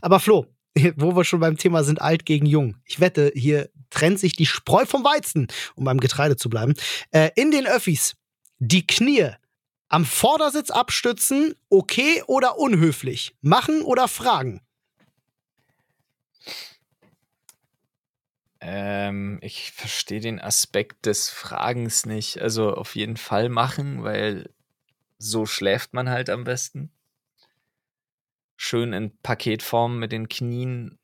Aber Flo, wo wir schon beim Thema sind, alt gegen jung. Ich wette, hier trennt sich die Spreu vom Weizen, um beim Getreide zu bleiben. Äh, in den Öffis, die Knie am Vordersitz abstützen, okay oder unhöflich? Machen oder fragen?
Ähm, ich verstehe den Aspekt des Fragens nicht. Also auf jeden Fall machen, weil so schläft man halt am besten. Schön in Paketform mit den Knien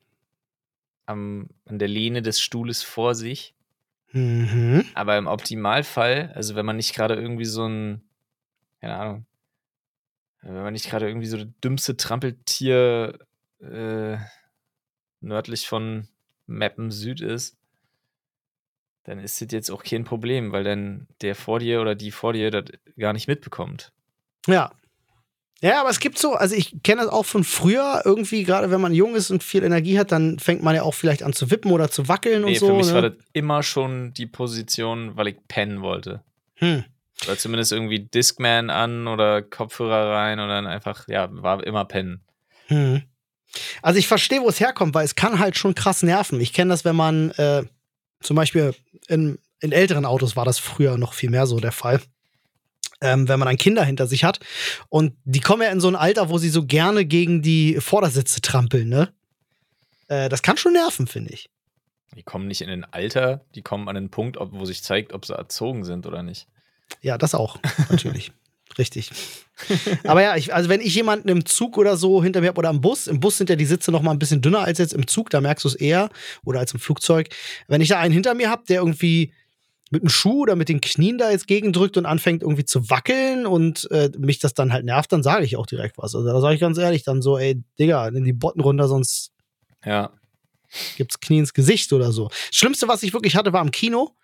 am, an der Lehne des Stuhles vor sich.
Mhm.
Aber im Optimalfall, also wenn man nicht gerade irgendwie so ein, keine Ahnung, wenn man nicht gerade irgendwie so das dümmste Trampeltier äh, nördlich von Meppen Süd ist, dann ist das jetzt auch kein Problem, weil dann der vor dir oder die vor dir das gar nicht mitbekommt.
Ja. Ja, aber es gibt so, also ich kenne das auch von früher, irgendwie, gerade wenn man jung ist und viel Energie hat, dann fängt man ja auch vielleicht an zu wippen oder zu wackeln
Nee,
und so.
für mich
ne?
war das immer schon die Position, weil ich pennen wollte.
hm.
Oder zumindest irgendwie Discman an oder Kopfhörer rein und dann einfach, ja, war immer pennen.
Hm. Also ich verstehe, wo es herkommt, weil es kann halt schon krass nerven. Ich kenne das, wenn man äh, zum Beispiel in, in älteren Autos war das früher noch viel mehr so der Fall. Ähm, wenn man dann Kinder hinter sich hat und die kommen ja in so ein Alter, wo sie so gerne gegen die Vordersitze trampeln, ne? Äh, das kann schon nerven, finde ich.
Die kommen nicht in ein Alter, die kommen an einen Punkt, ob, wo sich zeigt, ob sie erzogen sind oder nicht.
Ja, das auch, natürlich. Richtig. Aber ja, ich, also wenn ich jemanden im Zug oder so hinter mir habe oder am Bus, im Bus sind ja die Sitze noch mal ein bisschen dünner als jetzt im Zug, da merkst du es eher oder als im Flugzeug. Wenn ich da einen hinter mir habe, der irgendwie mit dem Schuh oder mit den Knien da jetzt gegendrückt und anfängt irgendwie zu wackeln und äh, mich das dann halt nervt, dann sage ich auch direkt was. Also da sage ich ganz ehrlich dann so, ey, Digga, nimm die Botten runter, sonst
Ja.
gibt's Knie ins Gesicht oder so. Das Schlimmste, was ich wirklich hatte, war im Kino.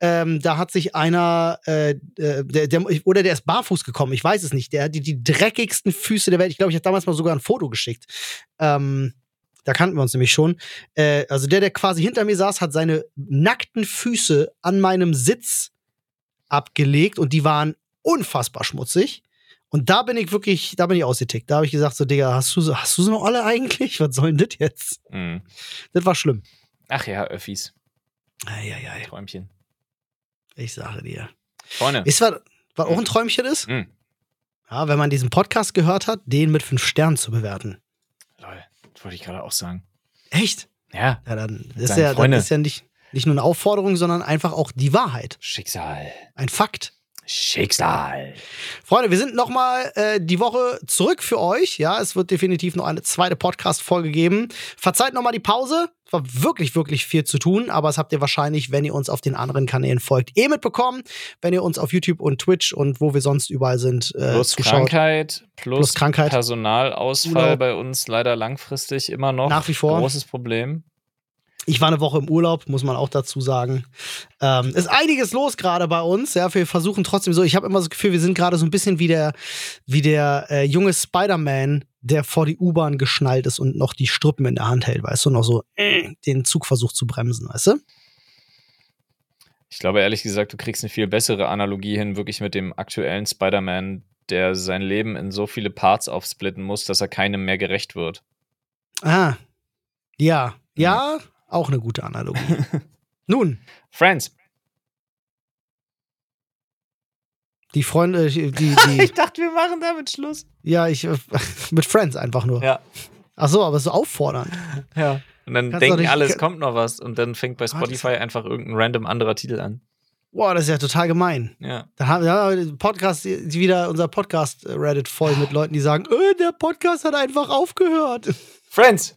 Ähm, da hat sich einer, äh, äh, der, der, oder der ist barfuß gekommen, ich weiß es nicht. Der hat die, die dreckigsten Füße der Welt. Ich glaube, ich habe damals mal sogar ein Foto geschickt. Ähm, da kannten wir uns nämlich schon. Äh, also der, der quasi hinter mir saß, hat seine nackten Füße an meinem Sitz abgelegt und die waren unfassbar schmutzig. Und da bin ich wirklich, da bin ich ausgetickt. Da habe ich gesagt, so, Digga, hast du, hast du sie noch alle eigentlich? Was soll denn das jetzt?
Mhm.
Das war schlimm.
Ach ja, Öffis.
Eieiei,
Träumchen.
ich sage dir.
Freunde.
Ist was, was auch ein Träumchen ist?
Mhm.
Ja, wenn man diesen Podcast gehört hat, den mit fünf Sternen zu bewerten.
Wollte ich gerade auch sagen.
Echt?
Ja,
Ja, dann ist ja, dann ist ja nicht, nicht nur eine Aufforderung, sondern einfach auch die Wahrheit.
Schicksal.
Ein Fakt.
Schicksal.
Freunde, wir sind noch mal äh, die Woche zurück für euch. Ja, es wird definitiv noch eine zweite Podcast-Folge geben. Verzeiht noch mal die Pause. Es war wirklich, wirklich viel zu tun, aber das habt ihr wahrscheinlich, wenn ihr uns auf den anderen Kanälen folgt, eh mitbekommen. Wenn ihr uns auf YouTube und Twitch und wo wir sonst überall sind, äh,
Plus
geschaut.
Krankheit, plus,
Plus Krankheit.
Personalausfall
Urlaub.
bei uns leider langfristig immer noch.
Nach wie vor.
Großes Problem.
Ich war eine Woche im Urlaub, muss man auch dazu sagen. Ähm, ist einiges los gerade bei uns. Ja, wir versuchen trotzdem so. Ich habe immer das Gefühl, wir sind gerade so ein bisschen wie der, wie der äh, junge Spider-Man, der vor die U-Bahn geschnallt ist und noch die Strippen in der Hand hält, weißt du, noch so äh, den Zug versucht zu bremsen, weißt du?
Ich glaube ehrlich gesagt, du kriegst eine viel bessere Analogie hin, wirklich mit dem aktuellen Spider-Man, der sein Leben in so viele Parts aufsplitten muss, dass er keinem mehr gerecht wird.
Ah. Ja. Ja, auch eine gute Analogie. Nun.
Friends.
Die Freunde, die, die
ich dachte, wir machen damit Schluss.
Ja, ich mit Friends einfach nur.
Ja.
Ach so, aber so auffordern.
Ja. Und dann Kannst denken alle, es kommt noch was und dann fängt bei Spotify einfach irgendein random anderer Titel an.
Boah, das ist ja total gemein.
Ja.
Da haben wir Podcast, wieder unser Podcast Reddit voll mit Leuten, die sagen, öh, der Podcast hat einfach aufgehört.
Friends.